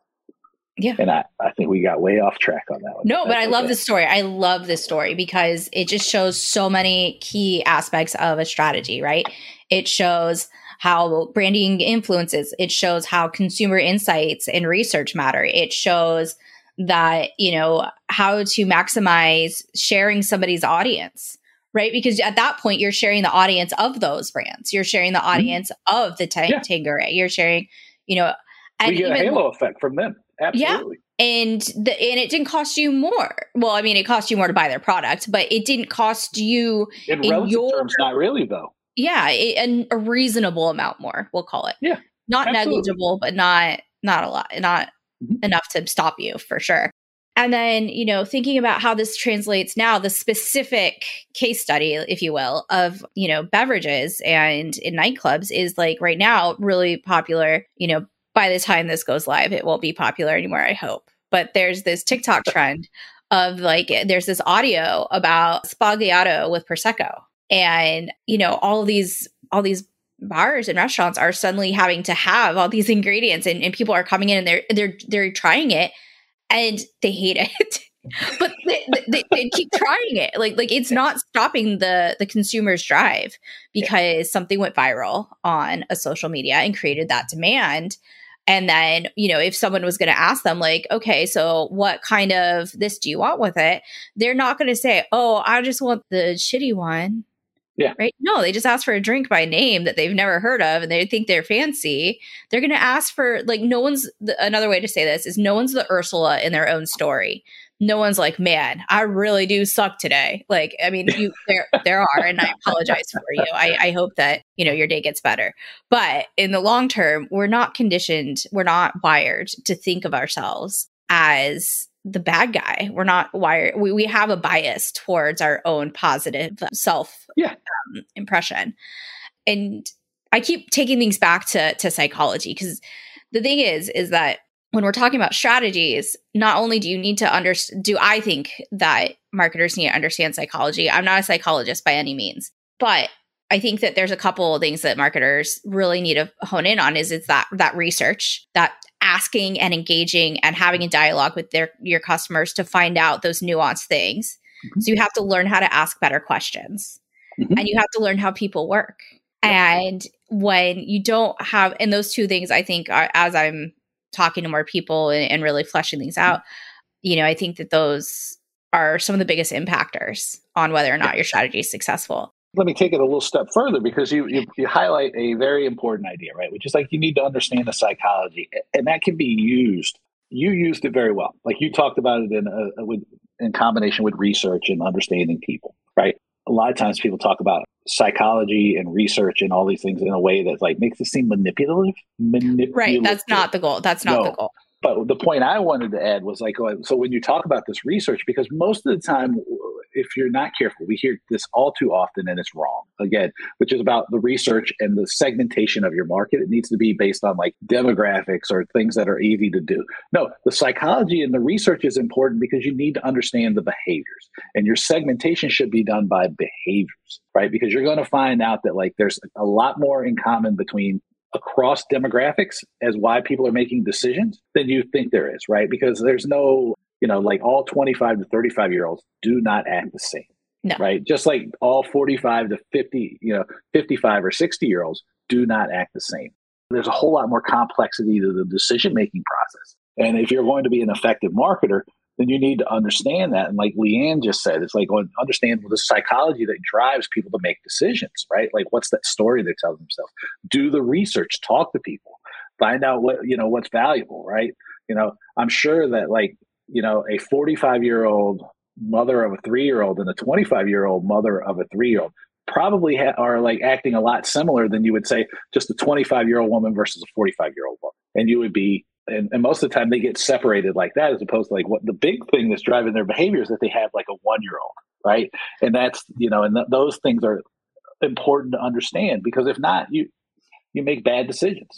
Yeah. And I, I think we got way off track on that one. No, but I love this story. I love this story because it just shows so many key aspects of a strategy, right? It shows how branding influences. It shows how consumer insights and research matter. It shows that, you know, how to maximize sharing somebody's audience, right? Because at that point, you're sharing the audience of those brands. You're sharing the mm-hmm. audience mm-hmm. of the t- yeah. You're sharing, you know, and we get even, a halo effect from them. Absolutely. Yeah. And the and it didn't cost you more. Well, I mean, it cost you more to buy their product, but it didn't cost you in, in relative your, terms. Not really, though yeah, and a, reasonable amount more, we'll call it. Yeah. Not absolutely. negligible, but not not a lot, not mm-hmm. enough to stop you for sure. And then, you know, thinking about how this translates now, the specific case study, if you will, of, you know, beverages and in nightclubs is like right now really popular. You know, by the time this goes live, it won't be popular anymore, I hope. But there's this TikTok trend of like, there's this audio about Sbagliato with Prosecco. And you know all these all these bars and restaurants are suddenly having to have all these ingredients and, and people are coming in and they're they're they're trying it and they hate it. But they, they, they, keep trying it. Like like it's not stopping the the consumer's drive because something went viral on a social media and created that demand and then you know if someone was going to ask them like okay so what kind of this do you want with it they're not going to say oh i just want the shitty one yeah. Right? No, they just ask for a drink by name that they've never heard of and they think they're fancy. They're going to ask for, like, no one's, the, another way to say this is no one's the Ursula in their own story. No one's like, man, I really do suck today. Like, I mean, you, there, there are, and I apologize for you. I, I hope that, you know, your day gets better. But in the long term, we're not conditioned, we're not wired to think of ourselves as the bad guy. We're not wired. We, we have a bias towards our own positive self yeah. um, impression. And I keep taking things back to, to psychology because the thing is, is that when we're talking about strategies, not only do you need to understand, do I think that marketers need to understand psychology? I'm not a psychologist by any means, but I think that there's a couple of things that marketers really need to hone in on is it's that that research, that asking and engaging and having a dialogue with their your customers to find out those nuanced things. Mm-hmm. So you have to learn how to ask better questions. Mm-hmm. And you have to learn how people work. And when you don't have and those two things I think are as I'm talking to more people and, and really fleshing things out, you know, I think that those are some of the biggest impactors on whether or not your strategy is successful let me take it a little step further because you, you, you highlight a very important idea, right? Which is like you need to understand the psychology, and that can be used. You used it very well, like you talked about it in a, with, in combination with research and understanding people, right? A lot of times people talk about psychology and research and all these things in a way that like makes it seem manipulative. manipulative. Right. That's not the goal. That's not no. the goal. But the point I wanted to add was like, so when you talk about this research, because most of the time if you're not careful, we hear this all too often and it's wrong. Again, which is about the research and the segmentation of your market. It needs to be based on like demographics or things that are easy to do. No, the psychology and the research is important because you need to understand the behaviors. And your segmentation should be done by behaviors, right? Because you're going to find out that like there's a lot more in common between across demographics as why people are making decisions than you think there is, right? Because there's no you know, like all 25 to 35 year olds do not act the same. No. Right. Just like all 45 to 50, you know, 55 or 60 year olds do not act the same. There's a whole lot more complexity to the decision making process. And if you're going to be an effective marketer, then you need to understand that. And like Leanne just said, it's like understand the psychology that drives people to make decisions, right? Like what's that story they're telling themselves? Do the research, talk to people, find out what, you know, what's valuable, right? You know, I'm sure that like you know, a 45 year old mother of a three year old and a 25 year old mother of a three year old probably ha- are like acting a lot similar than you would say just a 25 year old woman versus a 45 year old woman. And you would be, and, and, most of the time they get separated like that as opposed to like what the big thing that's driving their behavior is that they have like a one year old, right? And that's, you know, and th- those things are important to understand because if not, you, you make bad decisions.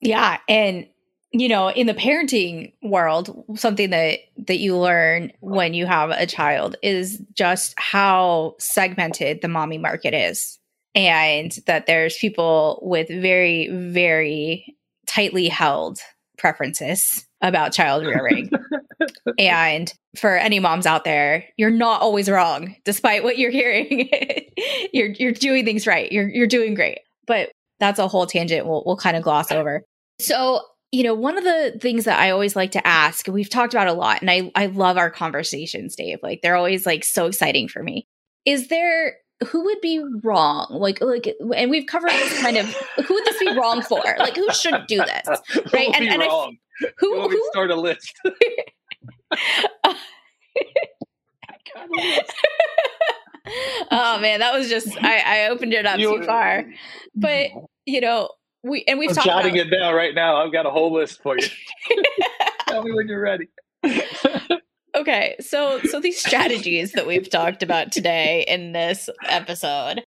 Yeah. And you know in the parenting world something that that you learn when you have a child is just how segmented the mommy market is and that there's people with very very tightly held preferences about child rearing. And for any moms out there you're not always wrong despite what you're hearing. You're you're doing things right. You're you're doing great. But that's a whole tangent we'll, we'll kind of gloss over. So you know, one of the things that I always like to ask, we've talked about a lot, and I, I love our conversations, Dave. Like they're always like so exciting for me. Is there who would be wrong? Like, like, and we've covered this kind of. Who would this be wrong for? Like, who should do this? Right? and, and wrong? I, who? who start a list? oh man, that was just I, I opened it up you, too far. But you know, we and we've I'm talked jotting about- it down right now. I've got a whole list for you. Tell me when you're ready. Okay, so so these strategies that we've talked about today in this episode,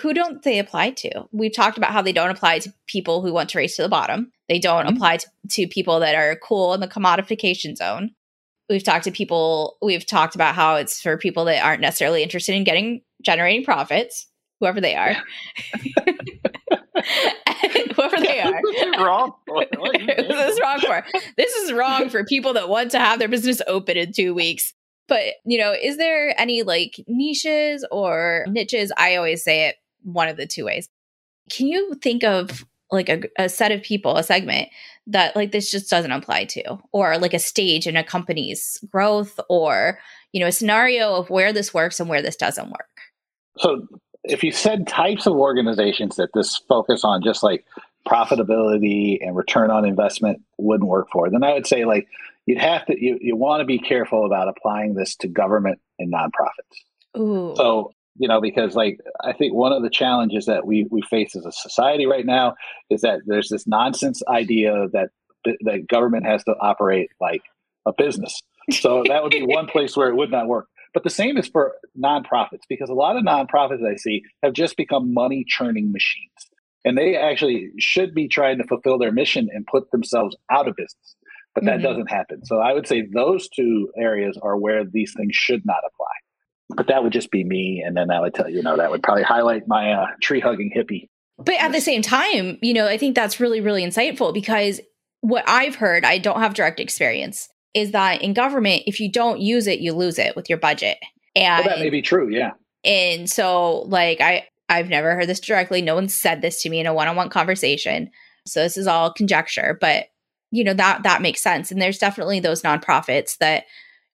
who don't they apply to? We've talked about how they don't apply to people who want to race to the bottom. They don't mm-hmm. apply to, to people that are cool in the commodification zone. We've talked to people. We've talked about how it's for people that aren't necessarily interested in getting generating profits, whoever they are. whoever they are. wrong. this is wrong for. This is wrong for people that want to have their business open in two weeks. But you know, is there any like niches or niches? I always say it one of the two ways. Can you think of like a, a set of people, a segment that like this just doesn't apply to, or like a stage in a company's growth, or you know, a scenario of where this works and where this doesn't work? So if you said types of organizations that this focus on just like profitability and return on investment wouldn't work for, then I would say like you'd have to you, you want to be careful about applying this to government and nonprofits. Ooh. So you know because like I think one of the challenges that we we face as a society right now is that there's this nonsense idea that that government has to operate like a business. So that would be one place where it would not work. But the same is for nonprofits because a lot of nonprofits I see have just become money churning machines. And they actually should be trying to fulfill their mission and put themselves out of business. But that mm-hmm. doesn't happen. So I would say those two areas are where these things should not apply. but that would just be me, and then i would tell you know that would probably highlight my uh, tree hugging hippie. But at the same time, you know, I think that's really really insightful because what I've heard, I don't have direct experience, is that in government, if you don't use it, you lose it with your budget. And well, that may be true, yeah. And so, like, I I've never heard this directly. No one said this to me in a one-on-one conversation. So this is all conjecture, but you know that that makes sense. And there's definitely those nonprofits that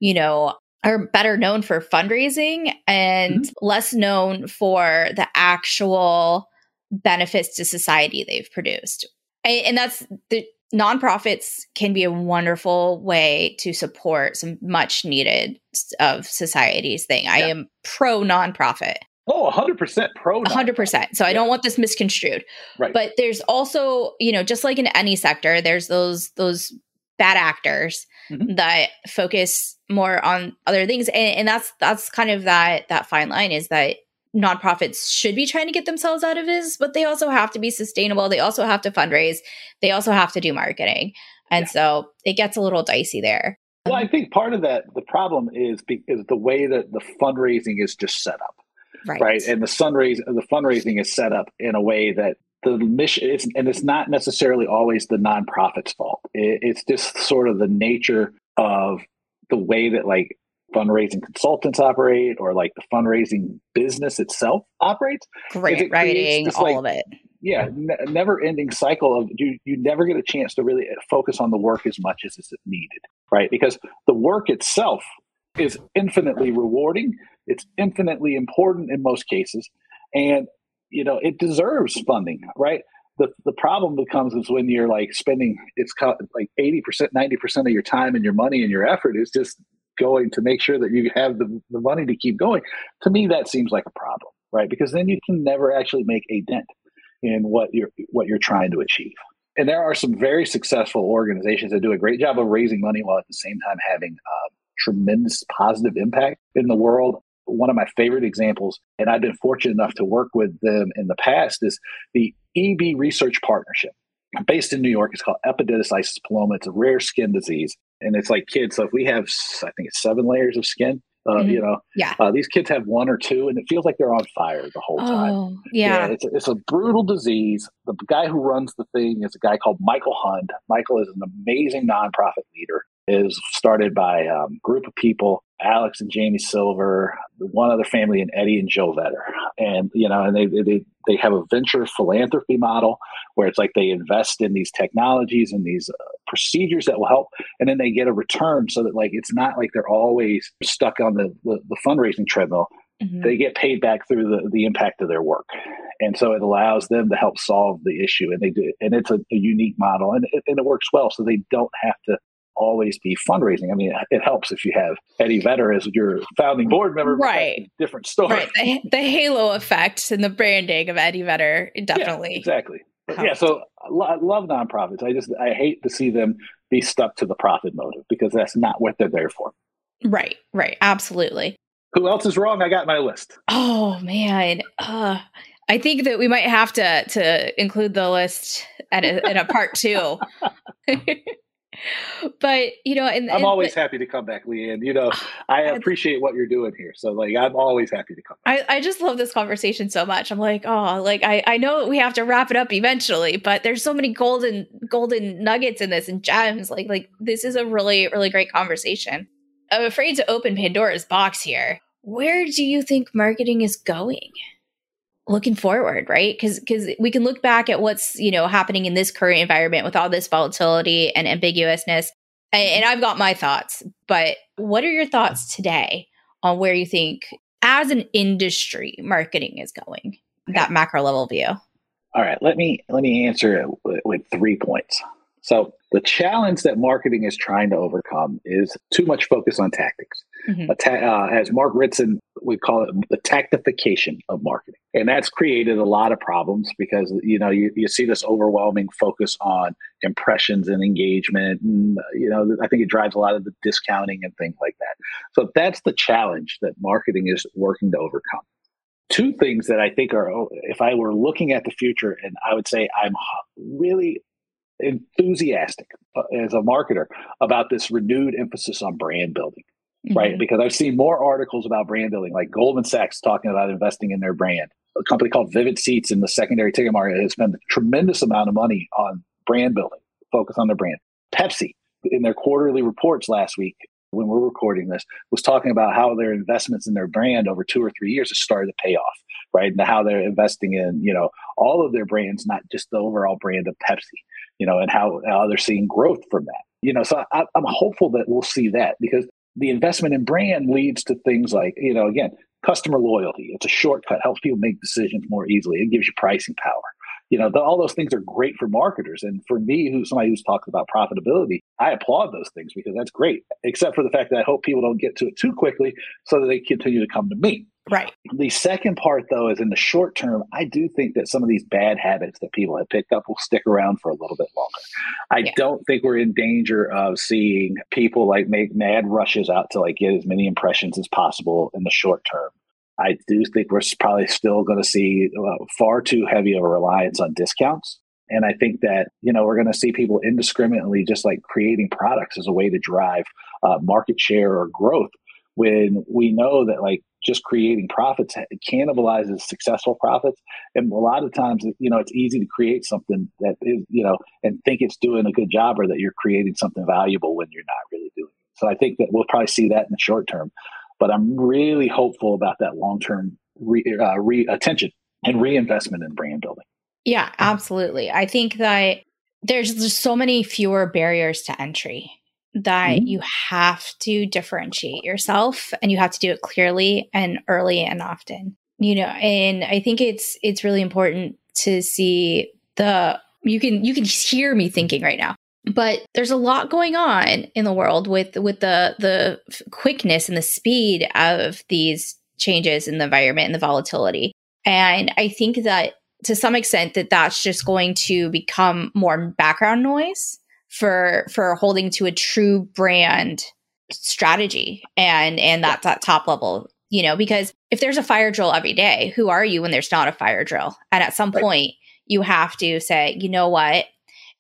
you know are better known for fundraising and mm-hmm. less known for the actual benefits to society they've produced. And that's the nonprofits can be a wonderful way to support some much needed of society's thing. Yeah. I am pro nonprofit. Oh, 100% pro. 100%. So. I don't want this misconstrued. Right. But there's also, you know, just like in any sector, there's those those bad actors mm-hmm. that focus more on other things and, and that's that's kind of that that fine line is that nonprofits should be trying to get themselves out of this, but they also have to be sustainable. They also have to fundraise. They also have to do marketing. And yeah. so it gets a little dicey there. Well, I think part of that, the problem is, is the way that the fundraising is just set up. Right. right. And the fundraising, the fundraising is set up in a way that the mission is, and it's not necessarily always the nonprofit's fault. It, it's just sort of the nature of the way that like fundraising consultants operate or like the fundraising business itself operates. Great writing, all like, of it. Yeah, ne- never ending cycle of you, you never get a chance to really focus on the work as much as is needed, right? Because the work itself is infinitely rewarding, it's infinitely important in most cases, and you know it deserves funding, right? the, the problem becomes is when you're like spending it's like 80% 90% of your time and your money and your effort is just going to make sure that you have the, the money to keep going. To me that seems like a problem right? Because then you can never actually make a dent in what you're what you're trying to achieve. And there are some very successful organizations that do a great job of raising money while at the same time having a tremendous positive impact in the world one of my favorite examples and i've been fortunate enough to work with them in the past is the eb research partnership based in new york it's called epidermolysis bullosa it's a rare skin disease and it's like kids. So if we have, I think it's seven layers of skin. Uh, mm-hmm. You know, yeah. Uh, these kids have one or two, and it feels like they're on fire the whole time. Oh, yeah. yeah it's, a, it's a brutal disease. The guy who runs the thing is a guy called Michael Hund. Michael is an amazing nonprofit leader. Is started by a um, group of people Alex and Jamie Silver, one other family, and Eddie and Joe Vedder. And, you know, and they, they, they have a venture philanthropy model where it's like they invest in these technologies and these uh, procedures that will help. And then they get a return so that, like, it's not like they're always stuck on the, the, the fundraising treadmill. Mm-hmm. They get paid back through the, the impact of their work. And so it allows them to help solve the issue. And they do, and it's a, a unique model and and it works well. So they don't have to always be fundraising. I mean, it helps if you have Eddie Vedder as your founding board member. Right. Different story. Right. The, the, halo effect and the branding of Eddie Vedder definitely. Yeah, exactly. yeah. So I love nonprofits. I just, I hate to see them be stuck to the profit motive because that's not what they're there for. Right. Right. Absolutely. Who else is wrong? I got my list. Oh man. Uh, I think that we might have to to include the list at a, in a part two. but you know, and, I'm always but, happy to come back, Leanne. You know, I appreciate what you're doing here. So like I'm always happy to come back. I, I just love this conversation so much. I'm like, oh, like I, I know we have to wrap it up eventually, but there's so many golden golden nuggets in this and gems. Like like this is a really, really great conversation. I'm afraid to open Pandora's box here. Where do you think marketing is going? Looking forward right? Because because we can look back at what's you know happening in this current environment with all this volatility and ambiguousness and, and i've got my thoughts but what are your thoughts today on where you think as an industry marketing is going? That macro level view. All right let me let me answer it with, with three points. So the challenge that marketing is trying to overcome is too much focus on tactics. Mm-hmm. Uh, as Mark Ritson would call it, the tactification of marketing, and that's created a lot of problems because you know you, you see this overwhelming focus on impressions and engagement, and you know I think it drives a lot of the discounting and things like that. So that's the challenge that marketing is working to overcome two things that I think are, if I were looking at the future, and I would say I'm really enthusiastic uh, as a marketer about this renewed emphasis on brand building. Mm-hmm. right? Because I've seen more articles about brand building, like Goldman Sachs talking about investing in their brand. A company called Vivid Seats in the secondary ticket market has spent a tremendous amount of money on brand building, focus on their brand. Pepsi, in their quarterly reports last week, when we're recording this, was talking about how their investments in their brand over two or three years has started to pay off, right? And how they're investing in, you know, all of their brands, not just the overall brand of Pepsi, you know, and how, how they're seeing growth from that. You know, so I, I'm hopeful that we'll see that because the investment in brand leads to things like, you know, again, customer loyalty. It's a shortcut, helps people make decisions more easily. It gives you pricing power. You know, the, all those things are great for marketers. And for me, who's somebody who's talked about profitability, I applaud those things because that's great, except for the fact that I hope people don't get to it too quickly so that they continue to come to me. Right. The second part, though, is in the short term, I do think that some of these bad habits that people have picked up will stick around for a little bit longer. I yeah. don't think we're in danger of seeing people like make mad rushes out to like get as many impressions as possible in the short term. I do think we're probably still going to see uh, far too heavy of a reliance on discounts. And I think that, you know, we're going to see people indiscriminately just like creating products as a way to drive uh, market share or growth when we know that like just creating profits it cannibalizes successful profits. And a lot of times, you know, it's easy to create something that is, you know, and think it's doing a good job or that you're creating something valuable when you're not really doing it. So I think that we'll probably see that in the short term. But I'm really hopeful about that long term re, uh, re- attention and reinvestment in brand building. Yeah, absolutely. I think that there's just so many fewer barriers to entry that mm-hmm. you have to differentiate yourself and you have to do it clearly and early and often. You know and i think it's it's really important to see the you can you can hear me thinking right now but there's a lot going on in the world with with the the quickness and the speed of these changes in the environment and the volatility. And i think that to some extent that that's just going to become more background noise for for holding to a true brand strategy and and that's that top level you know because if there's a fire drill every day who are you when there's not a fire drill? And at some right. point you have to say you know what?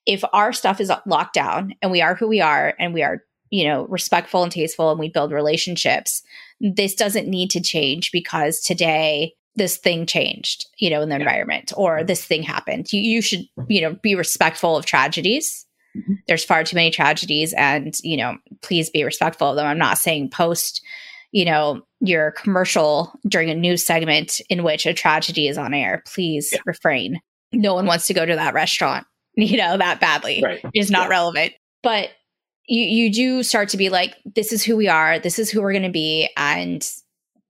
If our stuff is locked down and we are who we are and we are you know respectful and tasteful and we build relationships this doesn't need to change because today this thing changed you know in the yeah. environment or this thing happened. You, you should you know be respectful of tragedies Mm-hmm. There's far too many tragedies, and you know, please be respectful of them. I'm not saying post, you know, your commercial during a news segment in which a tragedy is on air. Please yeah. refrain. No one wants to go to that restaurant, you know, that badly. Right. It's not yeah. relevant. But you you do start to be like, this is who we are, this is who we're gonna be, and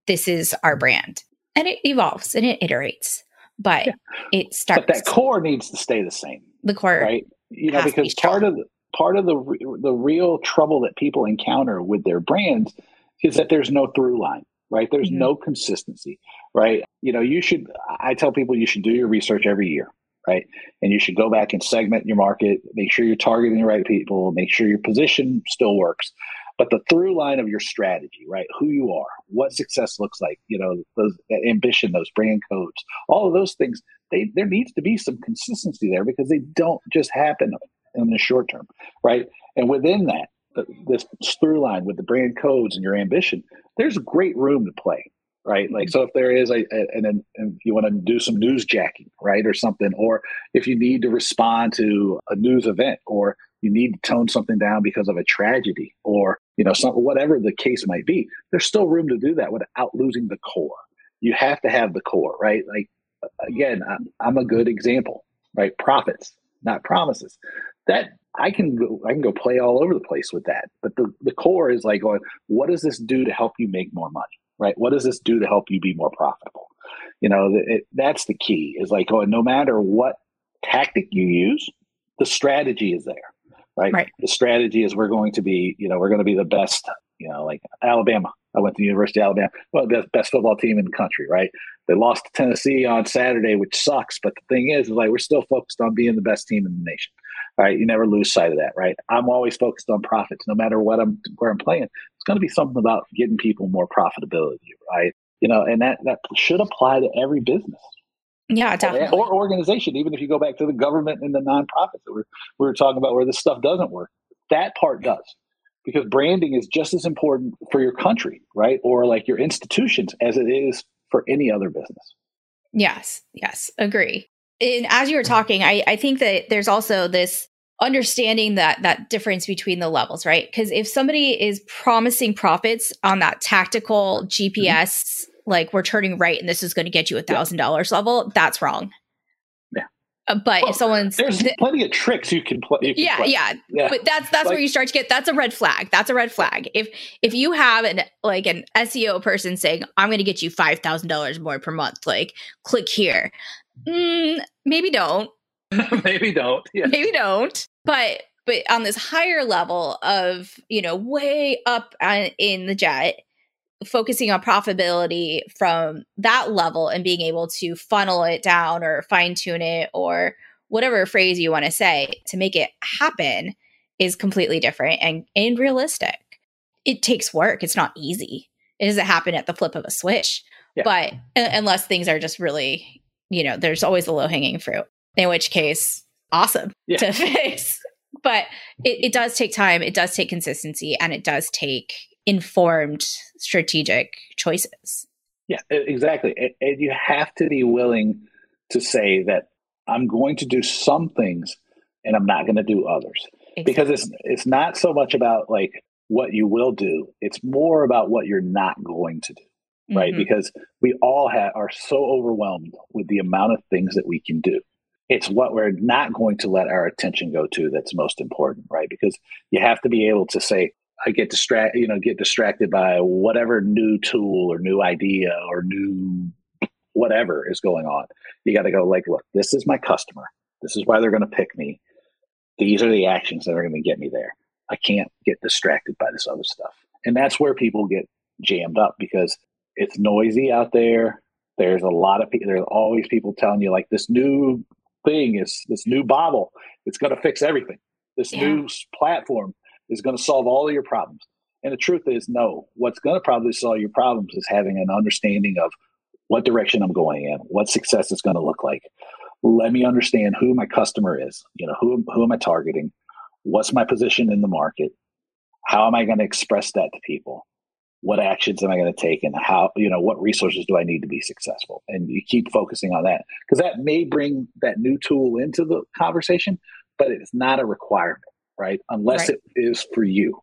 this is our brand. And it evolves and it iterates. But yeah. it starts But that core needs to stay the same. The core right you know because be part of the, part of the the real trouble that people encounter with their brands is that there's no through line right? There's mm-hmm. no consistency right? You know you should i tell people you should do your research every year right? And you should go back and segment your market make sure you're targeting the right people make sure your position still works. But the through line of your strategy right? Who you are what success looks like you know those that ambition those brand codes all of those things they, there needs to be some consistency there because they don't just happen in the short term, right? And within that, uh, this through line with the brand codes and your ambition, there's great room to play, right? Like, mm-hmm. so if there is a, a and, and you want to do some news jacking, right, or something, or if you need to respond to a news event, or you need to tone something down because of a tragedy, or you know, some whatever the case might be, there's still room to do that without losing the core. You have to have the core, right? Like again, I'm, I'm a good example, right? Profits, not promises. That I can go, I can go play all over the place with that. But the, the core is like going, what does this do to help you make more money? Right? What does this do to help you be more profitable? You know, it, that's the key is like going, no matter what tactic you use, the strategy is there. Right? right. The strategy is we're going to be, you know, we're going to be the best, you know, like Alabama. I went to the University of Alabama, well, the best football team in the country, right? They lost to Tennessee on Saturday, which sucks. But the thing is, is like we're still focused on being the best team in the nation. All right, you never lose sight of that, right? I'm always focused on profits, no matter what I'm where I'm playing. It's going to be something about getting people more profitability, right? You know, and that that should apply to every business. Yeah, definitely. Or organization, even if you go back to the government and the nonprofits that we're we were talking about where this stuff doesn't work. That part does. Because branding is just as important for your country, right? Or like your institutions as it is for any other business. Yes, yes, agree. And as you were talking, I, I think that there's also this understanding that that difference between the levels, right? Because if somebody is promising profits on that tactical GPS, mm-hmm. like we're turning right and this is going to get you a thousand dollars level, that's wrong. Uh, but well, if someone's there's th- plenty of tricks you can play. You can yeah, play. yeah, yeah, But that's that's like, where you start to get that's a red flag. That's a red flag. If if you have an like an SEO person saying I'm going to get you five thousand dollars more per month, like click here. Mm, maybe don't maybe don't. Yeah. Maybe don't. But but on this higher level of you know way up in the jet, focusing on profitability from that level and being able to funnel it down or fine tune it or whatever phrase you want to say to make it happen is completely different and, and realistic. It takes work. It's not easy. It doesn't happen at the flip of a switch. Yeah. But unless things are just really, you know, there's always the low hanging fruit in which case, awesome yeah. to fix. But it, it does take time, it does take consistency, and it does take informed strategic choices. Yeah, exactly. And, and you have to be willing to say that I'm going to do some things and I'm not going to do others. Exactly. Because it's it's not so much about like what you will do, it's more about what you're not going to do. Right? Mm-hmm. Because we all have, are so overwhelmed with the amount of things that we can do it's what we're not going to let our attention go to that's most important right because you have to be able to say i get distracted you know get distracted by whatever new tool or new idea or new whatever is going on you got to go like look this is my customer this is why they're going to pick me these are the actions that are going to get me there i can't get distracted by this other stuff and that's where people get jammed up because it's noisy out there there's a lot of people there's always people telling you like this new thing is this new bottle. It's going to fix everything. This yeah. new platform is going to solve all of your problems. And the truth is, no. What's going to probably solve your problems is having an understanding of what direction I'm going in, what success is going to look like. Let me understand who my customer is. You know, who who am I targeting? What's my position in the market? How am I going to express that to people? what actions am I going to take and how, you know, what resources do I need to be successful? And you keep focusing on that because that may bring that new tool into the conversation, but it's not a requirement, right? Unless right. it is for you.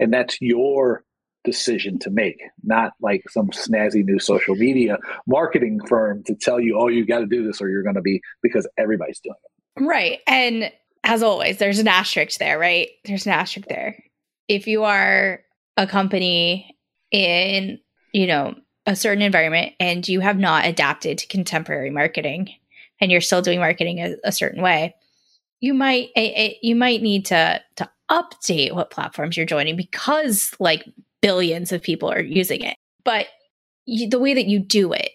And that's your decision to make, not like some snazzy new social media marketing firm to tell you, oh, you got to do this or you're going to be because everybody's doing it. Right. And as always, there's an asterisk there, right? There's an asterisk there. If you are a company in, you know, a certain environment and you have not adapted to contemporary marketing and you're still doing marketing a, a certain way, you might a, a, you might need to to update what platforms you're joining because like billions of people are using it. But you, the way that you do it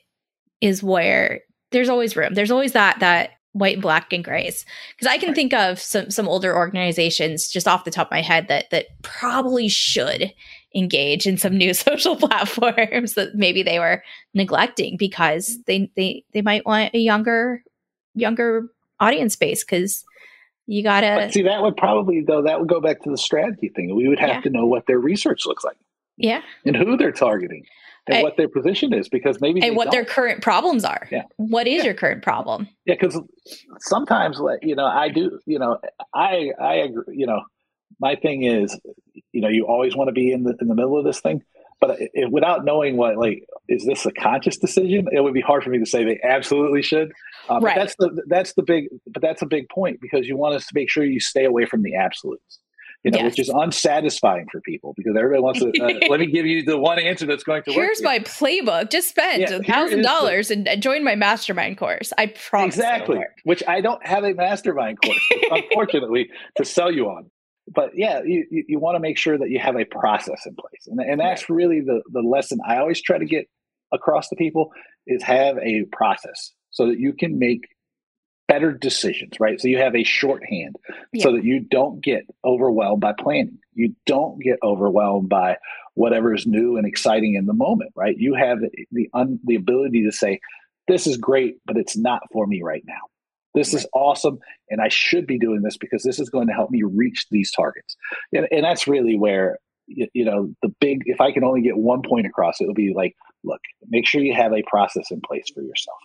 is where there's always room. There's always that that white and black and grays because i can think of some some older organizations just off the top of my head that that probably should engage in some new social platforms that maybe they were neglecting because they they they might want a younger younger audience base because you gotta but see that would probably though that would go back to the strategy thing we would have yeah. to know what their research looks like yeah and who they're targeting and I, what their position is because maybe and what don't. their current problems are yeah what is yeah. your current problem yeah because sometimes you know i do you know i i agree you know my thing is, you know, you always want to be in the in the middle of this thing, but it, without knowing what like is this a conscious decision, it would be hard for me to say they absolutely should. Uh, right. But that's the that's the big but that's a big point because you want us to make sure you stay away from the absolutes. You know, yes. which is unsatisfying for people because everybody wants to. Uh, let me give you the one answer that's going to. Here's my playbook. Just spend a thousand dollars and join my mastermind course. I promise. Exactly. Which I don't have a mastermind course, unfortunately, to sell you on but yeah, you, you want to make sure that you have a process in place. And, and that's really the, the lesson I always try to get across to people is have a process so that you can make better decisions, right? So you have a shorthand yeah. so that you don't get overwhelmed by planning. You don't get overwhelmed by whatever is new and exciting in the moment, right? You have the un, the ability to say, this is great, but it's not for me right now. This is awesome. And I should be doing this because this is going to help me reach these targets. And, and that's really where, you, you know, the big, if I can only get one point across, it'll be like, look, make sure you have a process in place for yourself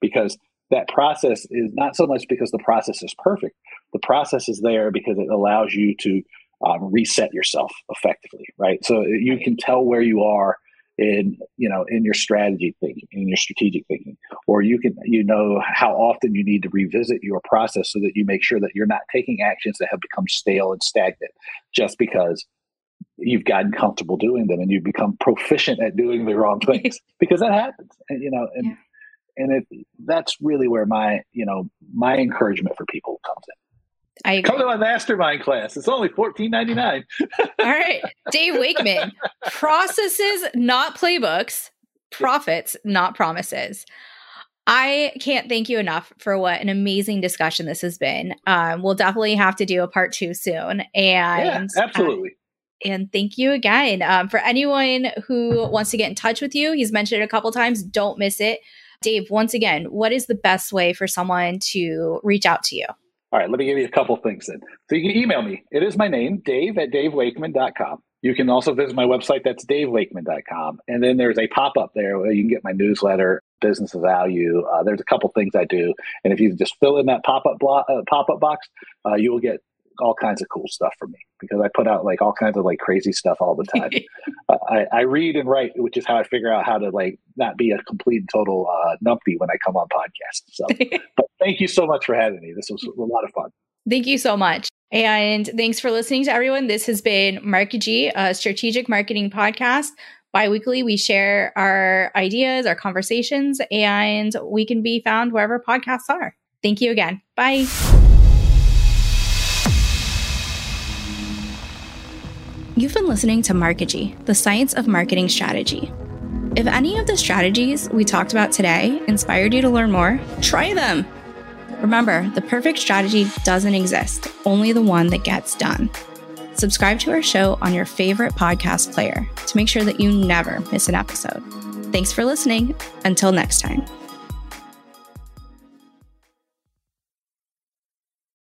because that process is not so much because the process is perfect. The process is there because it allows you to um, reset yourself effectively, right? So you can tell where you are in you know in your strategy thinking in your strategic thinking. Or you can you know how often you need to revisit your process so that you make sure that you're not taking actions that have become stale and stagnant just because you've gotten comfortable doing them and you've become proficient at doing the wrong things. Because that happens and you know and yeah. and it that's really where my you know my encouragement for people comes in I Come to my mastermind class. It's only fourteen ninety nine. All right, Dave Wakeman, processes, not playbooks, profits, not promises. I can't thank you enough for what an amazing discussion this has been. Um, we'll definitely have to do a part two soon. And yeah, absolutely. Uh, and thank you again. Um, for anyone who wants to get in touch with you, he's mentioned it a couple times. Don't miss it. Dave, once again, what is the best way for someone to reach out to you? All right, let me give you a couple things then. So you can email me. It is my name, Dave at davewakeman.com. You can also visit my website. That's davewakeman.com. And then there's a pop up there where you can get my newsletter, Business of Value. Uh, there's a couple things I do. And if you just fill in that pop up blo- uh, pop up box, uh, you will get all kinds of cool stuff for me because I put out like all kinds of like crazy stuff all the time. uh, I, I, read and write, which is how I figure out how to like not be a complete and total uh, numpty when I come on podcasts. So, but thank you so much for having me. This was a lot of fun. Thank you so much. And thanks for listening to everyone. This has been Markigy, a strategic marketing podcast. Biweekly, we share our ideas, our conversations, and we can be found wherever podcasts are. Thank you again. Bye. You've been listening to Markigy, the science of marketing strategy. If any of the strategies we talked about today inspired you to learn more, try them. Remember, the perfect strategy doesn't exist, only the one that gets done. Subscribe to our show on your favorite podcast player to make sure that you never miss an episode. Thanks for listening. Until next time.